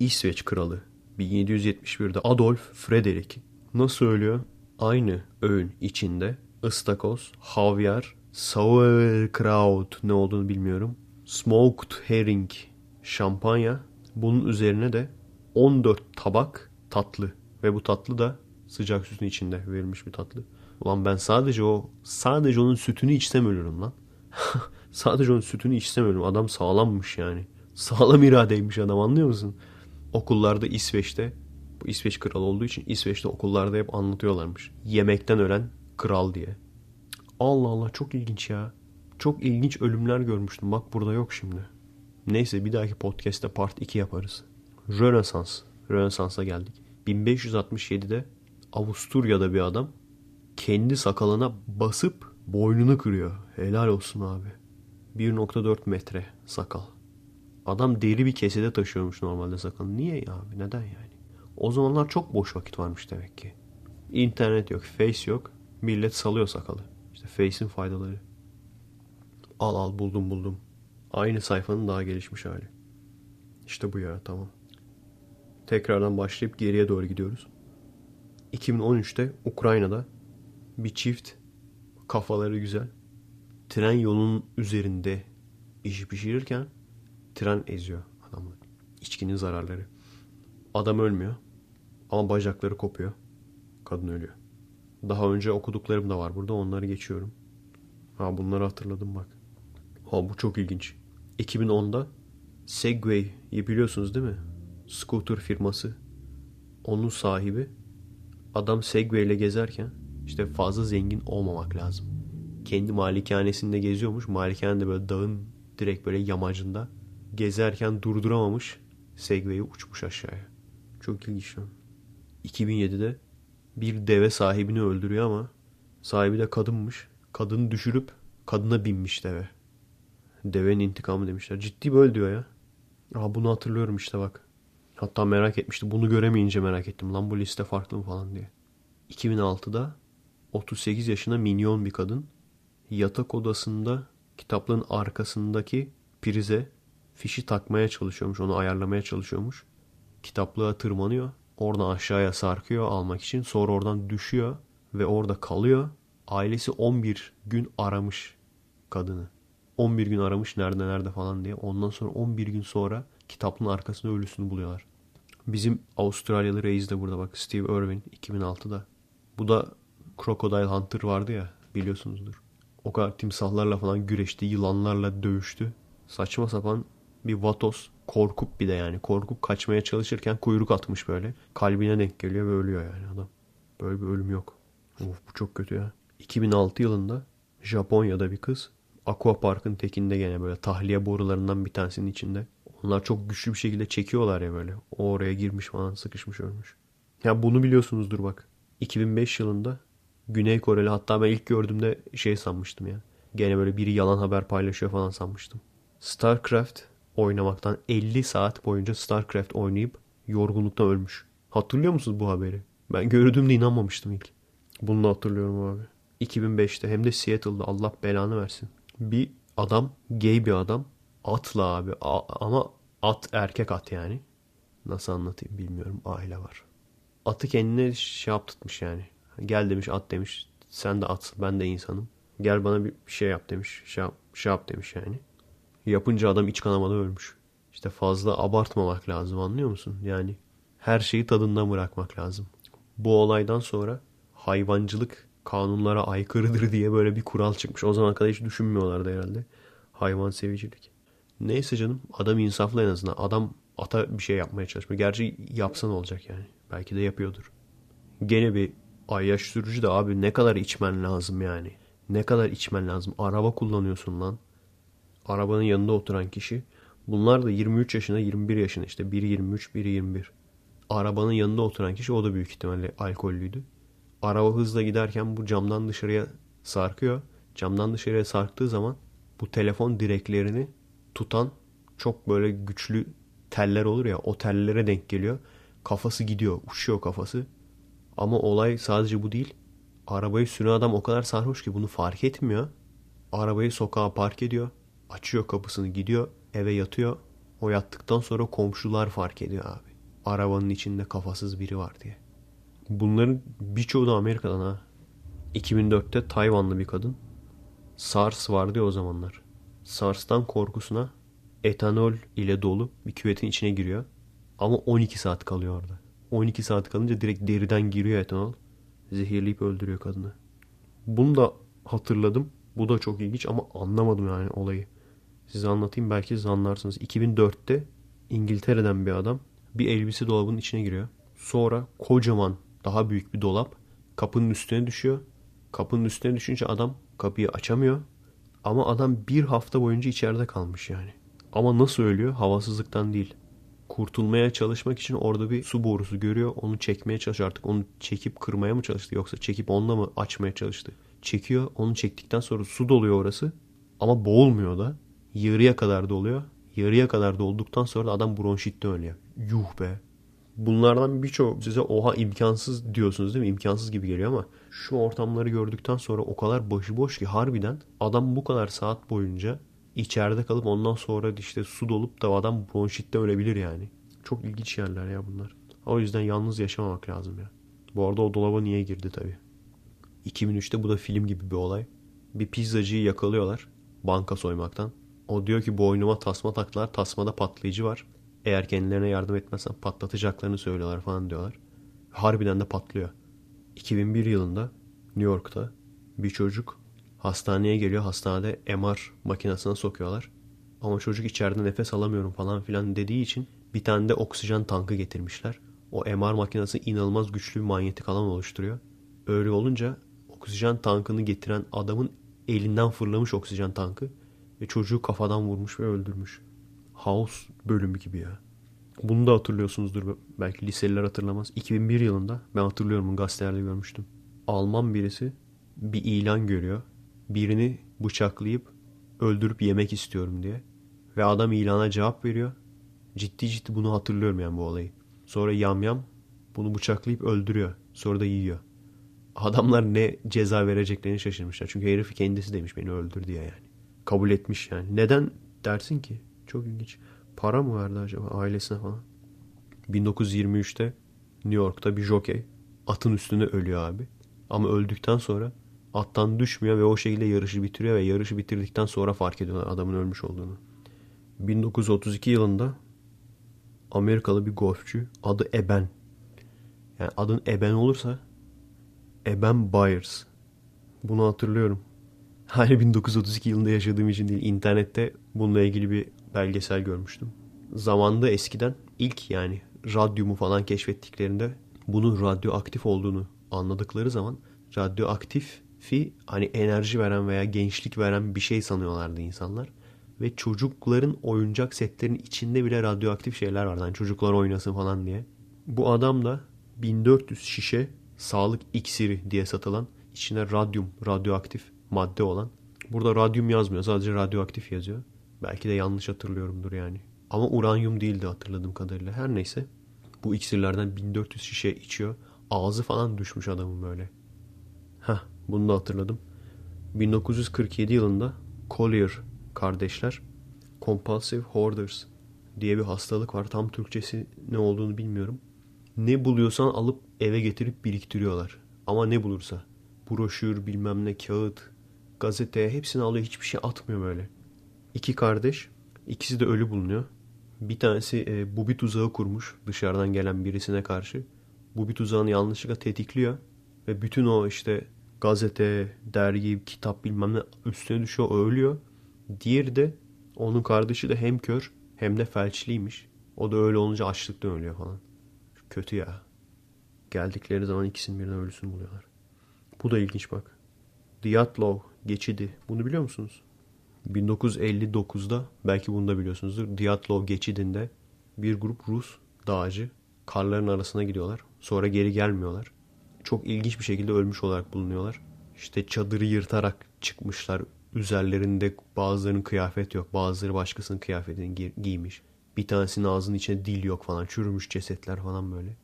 İsveç kralı 1771'de Adolf Frederick nasıl ölüyor? Aynı öğün içinde ıstakoz, havyar, sauerkraut ne olduğunu bilmiyorum. Smoked herring, şampanya. Bunun üzerine de 14 tabak tatlı ve bu tatlı da sıcak sütün içinde verilmiş bir tatlı. Ulan ben sadece o sadece onun sütünü içsem ölürüm lan. (laughs) sadece onun sütünü içsem ölürüm. Adam sağlammış yani. Sağlam iradeymiş adam anlıyor musun? Okullarda İsveç'te bu İsveç kralı olduğu için İsveç'te okullarda hep anlatıyorlarmış. Yemekten ölen kral diye. Allah Allah çok ilginç ya. Çok ilginç ölümler görmüştüm. Bak burada yok şimdi. Neyse bir dahaki podcast'te part 2 yaparız. Rönesans. Rönesans'a geldik. 1567'de Avusturya'da bir adam kendi sakalına basıp boynunu kırıyor. Helal olsun abi. 1.4 metre sakal. Adam deri bir kesede taşıyormuş normalde sakalını. Niye ya abi? Neden yani? O zamanlar çok boş vakit varmış demek ki. İnternet yok, face yok. Millet salıyor sakalı. İşte face'in faydaları. Al al buldum buldum. Aynı sayfanın daha gelişmiş hali. İşte bu ya tamam. Tekrardan başlayıp geriye doğru gidiyoruz. 2013'te Ukrayna'da bir çift kafaları güzel tren yolunun üzerinde işi pişirirken tren eziyor adamı. İçkinin zararları. Adam ölmüyor ama bacakları kopuyor. Kadın ölüyor. Daha önce okuduklarım da var burada onları geçiyorum. Ha bunları hatırladım bak. Ha bu çok ilginç. 2010'da Segway'i biliyorsunuz değil mi? Scooter firması. Onun sahibi adam Segway ile gezerken işte fazla zengin olmamak lazım. Kendi malikanesinde geziyormuş. Malikanede böyle dağın direkt böyle yamacında gezerken durduramamış. Segway'i uçmuş aşağıya. Çok ilginç. 2007'de bir deve sahibini öldürüyor ama sahibi de kadınmış. Kadını düşürüp kadına binmiş deve. Devenin intikamı demişler. Ciddi böyle diyor ya. Aa bunu hatırlıyorum işte bak. Hatta merak etmişti. Bunu göremeyince merak ettim. Lan bu liste farklı mı falan diye. 2006'da 38 yaşına minyon bir kadın yatak odasında kitaplığın arkasındaki prize fişi takmaya çalışıyormuş. Onu ayarlamaya çalışıyormuş. Kitaplığa tırmanıyor. Oradan aşağıya sarkıyor almak için. Sonra oradan düşüyor ve orada kalıyor. Ailesi 11 gün aramış kadını. 11 gün aramış nerede nerede falan diye. Ondan sonra 11 gün sonra kitaplığın arkasında ölüsünü buluyorlar. Bizim Avustralyalı reis de burada bak Steve Irwin 2006'da. Bu da Crocodile Hunter vardı ya biliyorsunuzdur. O kadar timsahlarla falan güreşti, yılanlarla dövüştü. Saçma sapan bir vatos. Korkup bir de yani. Korkup kaçmaya çalışırken kuyruk atmış böyle. Kalbine denk geliyor ve ölüyor yani adam. Böyle bir ölüm yok. Of bu çok kötü ya. 2006 yılında Japonya'da bir kız Aqua Park'ın tekinde gene böyle tahliye borularından bir tanesinin içinde. Onlar çok güçlü bir şekilde çekiyorlar ya böyle. O oraya girmiş falan sıkışmış ölmüş. Ya bunu biliyorsunuzdur bak. 2005 yılında Güney Koreli hatta ben ilk gördüğümde şey sanmıştım ya. Gene böyle biri yalan haber paylaşıyor falan sanmıştım. StarCraft oynamaktan 50 saat boyunca StarCraft oynayıp yorgunluktan ölmüş. Hatırlıyor musunuz bu haberi? Ben gördüğümde inanmamıştım ilk. Bunu hatırlıyorum abi. 2005'te hem de Seattle'da Allah belanı versin. Bir adam, gay bir adam. Atla abi. A- ama at erkek at yani. Nasıl anlatayım bilmiyorum. Aile var. Atı kendine şey yaptırtmış yani. Gel demiş at demiş. Sen de at ben de insanım. Gel bana bir şey yap demiş. Şey yap, şey yap demiş yani. Yapınca adam iç kanamada ölmüş. İşte fazla abartmamak lazım anlıyor musun? Yani her şeyi tadından bırakmak lazım. Bu olaydan sonra hayvancılık kanunlara aykırıdır diye böyle bir kural çıkmış. O zaman kadar hiç düşünmüyorlardı herhalde. Hayvan sevicilik. Neyse canım adam insaflı en azından. Adam ata bir şey yapmaya çalışmıyor. Gerçi yapsan olacak yani. Belki de yapıyordur. Gene bir ayyaş sürücü de abi ne kadar içmen lazım yani. Ne kadar içmen lazım. Araba kullanıyorsun lan. Arabanın yanında oturan kişi. Bunlar da 23 yaşında 21 yaşında işte. Biri 23 biri 21. Arabanın yanında oturan kişi o da büyük ihtimalle alkollüydü. Araba hızla giderken bu camdan dışarıya sarkıyor. Camdan dışarıya sarktığı zaman bu telefon direklerini tutan çok böyle güçlü teller olur ya o tellere denk geliyor. Kafası gidiyor, uçuyor kafası. Ama olay sadece bu değil. Arabayı süren adam o kadar sarhoş ki bunu fark etmiyor. Arabayı sokağa park ediyor. Açıyor kapısını gidiyor. Eve yatıyor. O yattıktan sonra komşular fark ediyor abi. Arabanın içinde kafasız biri var diye. Bunların birçoğu da Amerika'dan ha. 2004'te Tayvanlı bir kadın. SARS vardı ya o zamanlar. SARS'tan korkusuna etanol ile dolu bir küvetin içine giriyor. Ama 12 saat kalıyor orada. 12 saat kalınca direkt deriden giriyor etanol. Zehirleyip öldürüyor kadını. Bunu da hatırladım. Bu da çok ilginç ama anlamadım yani olayı. Size anlatayım belki siz anlarsınız. 2004'te İngiltere'den bir adam bir elbise dolabının içine giriyor. Sonra kocaman daha büyük bir dolap kapının üstüne düşüyor. Kapının üstüne düşünce adam kapıyı açamıyor. Ama adam bir hafta boyunca içeride kalmış yani. Ama nasıl ölüyor? Havasızlıktan değil. Kurtulmaya çalışmak için orada bir su borusu görüyor. Onu çekmeye çalışıyor artık. Onu çekip kırmaya mı çalıştı yoksa çekip onunla mı açmaya çalıştı? Çekiyor. Onu çektikten sonra su doluyor orası. Ama boğulmuyor da. Yarıya kadar doluyor. Yarıya kadar dolduktan sonra da adam bronşitten ölüyor. Yuh be. Bunlardan birçok size oha imkansız diyorsunuz değil mi? İmkansız gibi geliyor ama şu ortamları gördükten sonra o kadar başıboş ki harbiden adam bu kadar saat boyunca içeride kalıp ondan sonra işte su dolup da adam bronşitte ölebilir yani. Çok ilginç yerler ya bunlar. O yüzden yalnız yaşamamak lazım ya. Bu arada o dolaba niye girdi tabii. 2003'te bu da film gibi bir olay. Bir pizzacıyı yakalıyorlar banka soymaktan. O diyor ki boynuma tasma taktılar. Tasmada patlayıcı var. Eğer kendilerine yardım etmezsen patlatacaklarını söylüyorlar falan diyorlar. Harbiden de patlıyor. 2001 yılında New York'ta bir çocuk hastaneye geliyor. Hastanede MR makinesine sokuyorlar. Ama çocuk içeride nefes alamıyorum falan filan dediği için bir tane de oksijen tankı getirmişler. O MR makinesi inanılmaz güçlü bir manyetik alan oluşturuyor. Öyle olunca oksijen tankını getiren adamın elinden fırlamış oksijen tankı ve çocuğu kafadan vurmuş ve öldürmüş. House bölümü gibi ya. Bunu da hatırlıyorsunuzdur belki liseliler hatırlamaz. 2001 yılında ben hatırlıyorum gazetelerde görmüştüm. Alman birisi bir ilan görüyor. Birini bıçaklayıp öldürüp yemek istiyorum diye. Ve adam ilana cevap veriyor. Ciddi ciddi bunu hatırlıyorum yani bu olayı. Sonra yamyam bunu bıçaklayıp öldürüyor. Sonra da yiyor. Adamlar ne ceza vereceklerini şaşırmışlar. Çünkü herif kendisi demiş beni öldür diye yani. Kabul etmiş yani. Neden dersin ki? Çok ilginç. Para mı verdi acaba ailesine falan? 1923'te New York'ta bir jockey atın üstünde ölüyor abi. Ama öldükten sonra attan düşmüyor ve o şekilde yarışı bitiriyor ve yarışı bitirdikten sonra fark ediyorlar adamın ölmüş olduğunu. 1932 yılında Amerikalı bir golfçü adı Eben. Yani adın Eben olursa Eben Byers. Bunu hatırlıyorum. Hani 1932 yılında yaşadığım için değil internette bununla ilgili bir belgesel görmüştüm. Zamanda eskiden ilk yani radyumu falan keşfettiklerinde bunun radyoaktif olduğunu anladıkları zaman radyoaktifi hani enerji veren veya gençlik veren bir şey sanıyorlardı insanlar. Ve çocukların oyuncak setlerinin içinde bile radyoaktif şeyler vardı. Yani çocuklar oynasın falan diye. Bu adam da 1400 şişe sağlık iksiri diye satılan içine radyum, radyoaktif madde olan. Burada radyum yazmıyor sadece radyoaktif yazıyor. Belki de yanlış hatırlıyorumdur yani. Ama uranyum değildi hatırladığım kadarıyla. Her neyse. Bu iksirlerden 1400 şişe içiyor. Ağzı falan düşmüş adamın böyle. Heh, bunu da hatırladım. 1947 yılında Collier kardeşler Compulsive Hoarders diye bir hastalık var. Tam Türkçesi ne olduğunu bilmiyorum. Ne buluyorsan alıp eve getirip biriktiriyorlar. Ama ne bulursa. Broşür, bilmem ne, kağıt, gazete hepsini alıyor. Hiçbir şey atmıyor böyle. İki kardeş. ikisi de ölü bulunuyor. Bir tanesi e, bu bir tuzağı kurmuş dışarıdan gelen birisine karşı. Bu bir tuzağını yanlışlıkla tetikliyor. Ve bütün o işte gazete, dergi, kitap bilmem ne üstüne düşüyor, ölüyor. Diğeri de onun kardeşi de hem kör hem de felçliymiş. O da öyle olunca açlıktan ölüyor falan. Kötü ya. Geldikleri zaman ikisinin birden ölüsünü buluyorlar. Bu da ilginç bak. Dyatlov geçidi. Bunu biliyor musunuz? 1959'da belki bunu da biliyorsunuzdur. Dyatlov geçidinde bir grup Rus dağcı karların arasına gidiyorlar. Sonra geri gelmiyorlar. Çok ilginç bir şekilde ölmüş olarak bulunuyorlar. İşte çadırı yırtarak çıkmışlar. Üzerlerinde bazılarının kıyafet yok. Bazıları başkasının kıyafetini gi- giymiş. Bir tanesinin ağzının içinde dil yok falan. Çürümüş cesetler falan böyle.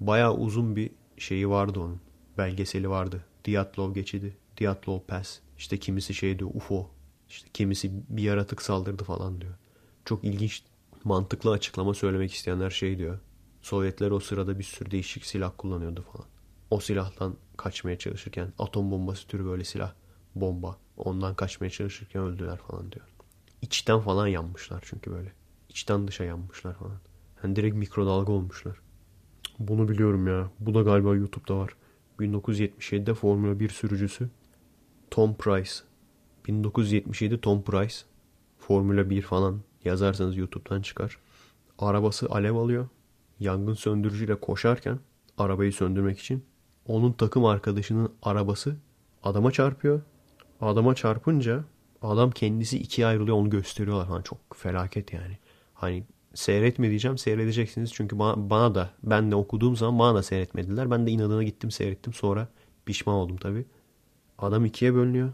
Bayağı uzun bir şeyi vardı onun. Belgeseli vardı. Dyatlov geçidi. Dyatlov Pass. İşte kimisi şey diyor UFO. İşte kimisi bir yaratık saldırdı falan diyor. Çok ilginç mantıklı açıklama söylemek isteyenler şey diyor. Sovyetler o sırada bir sürü değişik silah kullanıyordu falan. O silahtan kaçmaya çalışırken atom bombası türü böyle silah bomba ondan kaçmaya çalışırken öldüler falan diyor. İçten falan yanmışlar çünkü böyle. İçten dışa yanmışlar falan. Yani direkt mikrodalga olmuşlar. Bunu biliyorum ya. Bu da galiba YouTube'da var. 1977'de Formula 1 sürücüsü Tom Price. 1977 Tom Price. Formula 1 falan yazarsanız YouTube'dan çıkar. Arabası alev alıyor. Yangın söndürücüyle koşarken arabayı söndürmek için onun takım arkadaşının arabası adama çarpıyor. Adama çarpınca adam kendisi ikiye ayrılıyor onu gösteriyorlar. Hani çok felaket yani. Hani seyretme diyeceğim seyredeceksiniz. Çünkü bana, bana da ben de okuduğum zaman bana da seyretmediler. Ben de inadına gittim seyrettim. Sonra pişman oldum tabii. Adam ikiye bölünüyor.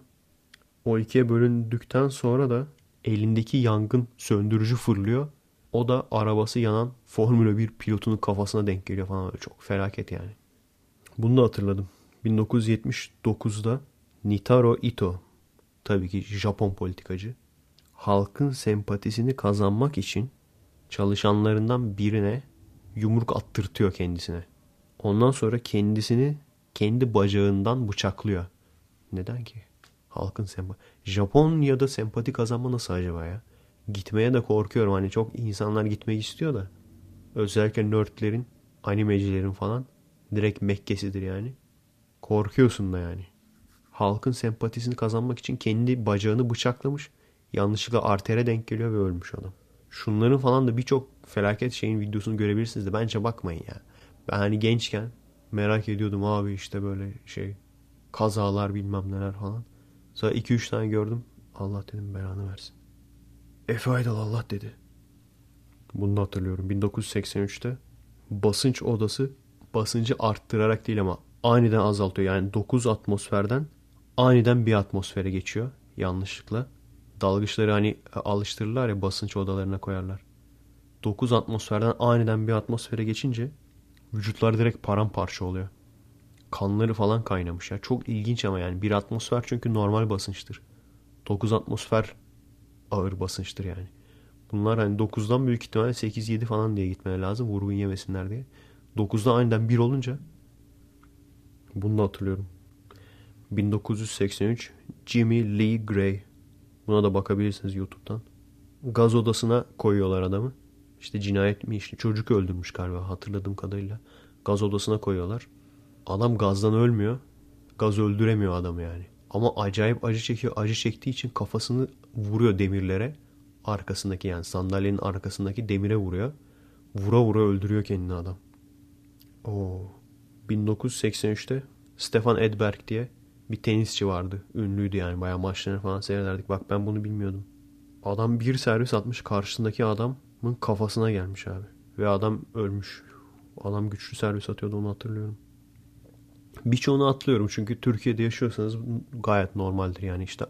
O ikiye bölündükten sonra da elindeki yangın söndürücü fırlıyor. O da arabası yanan Formula 1 pilotunun kafasına denk geliyor falan. Böyle çok felaket yani. Bunu da hatırladım. 1979'da Nitaro Ito, tabii ki Japon politikacı, halkın sempatisini kazanmak için çalışanlarından birine yumruk attırtıyor kendisine. Ondan sonra kendisini kendi bacağından bıçaklıyor. Neden ki? Halkın sempati. Japonya'da sempati kazanma nasıl acaba ya? Gitmeye de korkuyorum. Hani çok insanlar gitmek istiyor da. Özellikle nerdlerin, animecilerin falan direkt Mekke'sidir yani. Korkuyorsun da yani. Halkın sempatisini kazanmak için kendi bacağını bıçaklamış. Yanlışlıkla artere denk geliyor ve ölmüş adam. Şunların falan da birçok felaket şeyin videosunu görebilirsiniz de bence bakmayın ya. Ben hani gençken merak ediyordum abi işte böyle şey kazalar bilmem neler falan. Sonra 2-3 tane gördüm. Allah dedim belanı versin. Efe Aydal Allah dedi. Bunu da hatırlıyorum. 1983'te basınç odası basıncı arttırarak değil ama aniden azaltıyor. Yani 9 atmosferden aniden bir atmosfere geçiyor yanlışlıkla. Dalgıçları hani alıştırırlar ya basınç odalarına koyarlar. 9 atmosferden aniden bir atmosfere geçince vücutlar direkt paramparça oluyor. Kanları falan kaynamış ya. Çok ilginç ama yani bir atmosfer çünkü normal basınçtır. 9 atmosfer ağır basınçtır yani. Bunlar hani 9'dan büyük ihtimalle 8-7 falan diye gitmeye lazım vurgun yemesinler diye. 9'da aniden 1 olunca bunu da hatırlıyorum. 1983 Jimmy Lee Gray. Buna da bakabilirsiniz YouTube'dan. Gaz odasına koyuyorlar adamı. İşte cinayet mi işte çocuk öldürmüş galiba hatırladığım kadarıyla. Gaz odasına koyuyorlar. Adam gazdan ölmüyor. Gaz öldüremiyor adamı yani. Ama acayip acı çekiyor. Acı çektiği için kafasını vuruyor demirlere. Arkasındaki yani sandalyenin arkasındaki demire vuruyor. Vura vura öldürüyor kendini adam. Oo. 1983'te Stefan Edberg diye bir tenisçi vardı. Ünlüydü yani bayağı maçlarını falan seyrederdik. Bak ben bunu bilmiyordum. Adam bir servis atmış karşısındaki adamın kafasına gelmiş abi. Ve adam ölmüş. Adam güçlü servis atıyordu onu hatırlıyorum. Birçoğunu atlıyorum çünkü Türkiye'de yaşıyorsanız gayet normaldir yani işte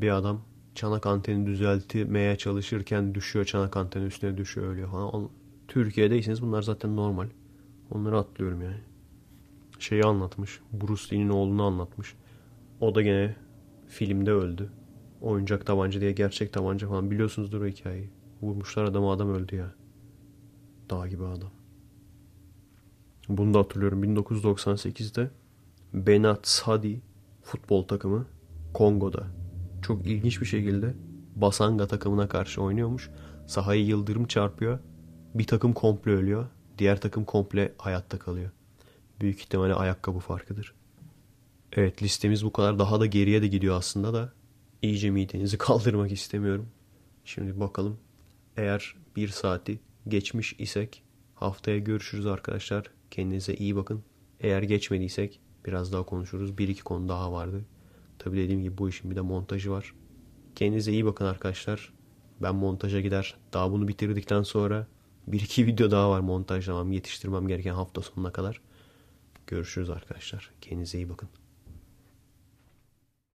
bir adam çanak anteni düzeltmeye çalışırken düşüyor çanak anteni üstüne düşüyor ölüyor falan. Türkiye'deyseniz bunlar zaten normal. Onları atlıyorum yani. şeyi anlatmış. Bruce Lee'nin oğlunu anlatmış. O da gene filmde öldü. Oyuncak tabanca diye gerçek tabanca falan biliyorsunuzdur o hikayeyi. Vurmuşlar adamı adam öldü ya. Dağ gibi adam. Bunu da hatırlıyorum. 1998'de Benat Sadi futbol takımı Kongo'da çok ilginç bir şekilde Basanga takımına karşı oynuyormuş. Sahayı yıldırım çarpıyor. Bir takım komple ölüyor. Diğer takım komple hayatta kalıyor. Büyük ihtimalle ayakkabı farkıdır. Evet listemiz bu kadar. Daha da geriye de gidiyor aslında da. İyice midenizi (laughs) kaldırmak istemiyorum. Şimdi bakalım. Eğer bir saati geçmiş isek haftaya görüşürüz arkadaşlar. Kendinize iyi bakın. Eğer geçmediysek biraz daha konuşuruz. Bir iki konu daha vardı. Tabi dediğim gibi bu işin bir de montajı var. Kendinize iyi bakın arkadaşlar. Ben montaja gider. Daha bunu bitirdikten sonra bir iki (laughs) video daha var montajlamam, yetiştirmem gereken hafta sonuna kadar. Görüşürüz arkadaşlar. Kendinize iyi bakın.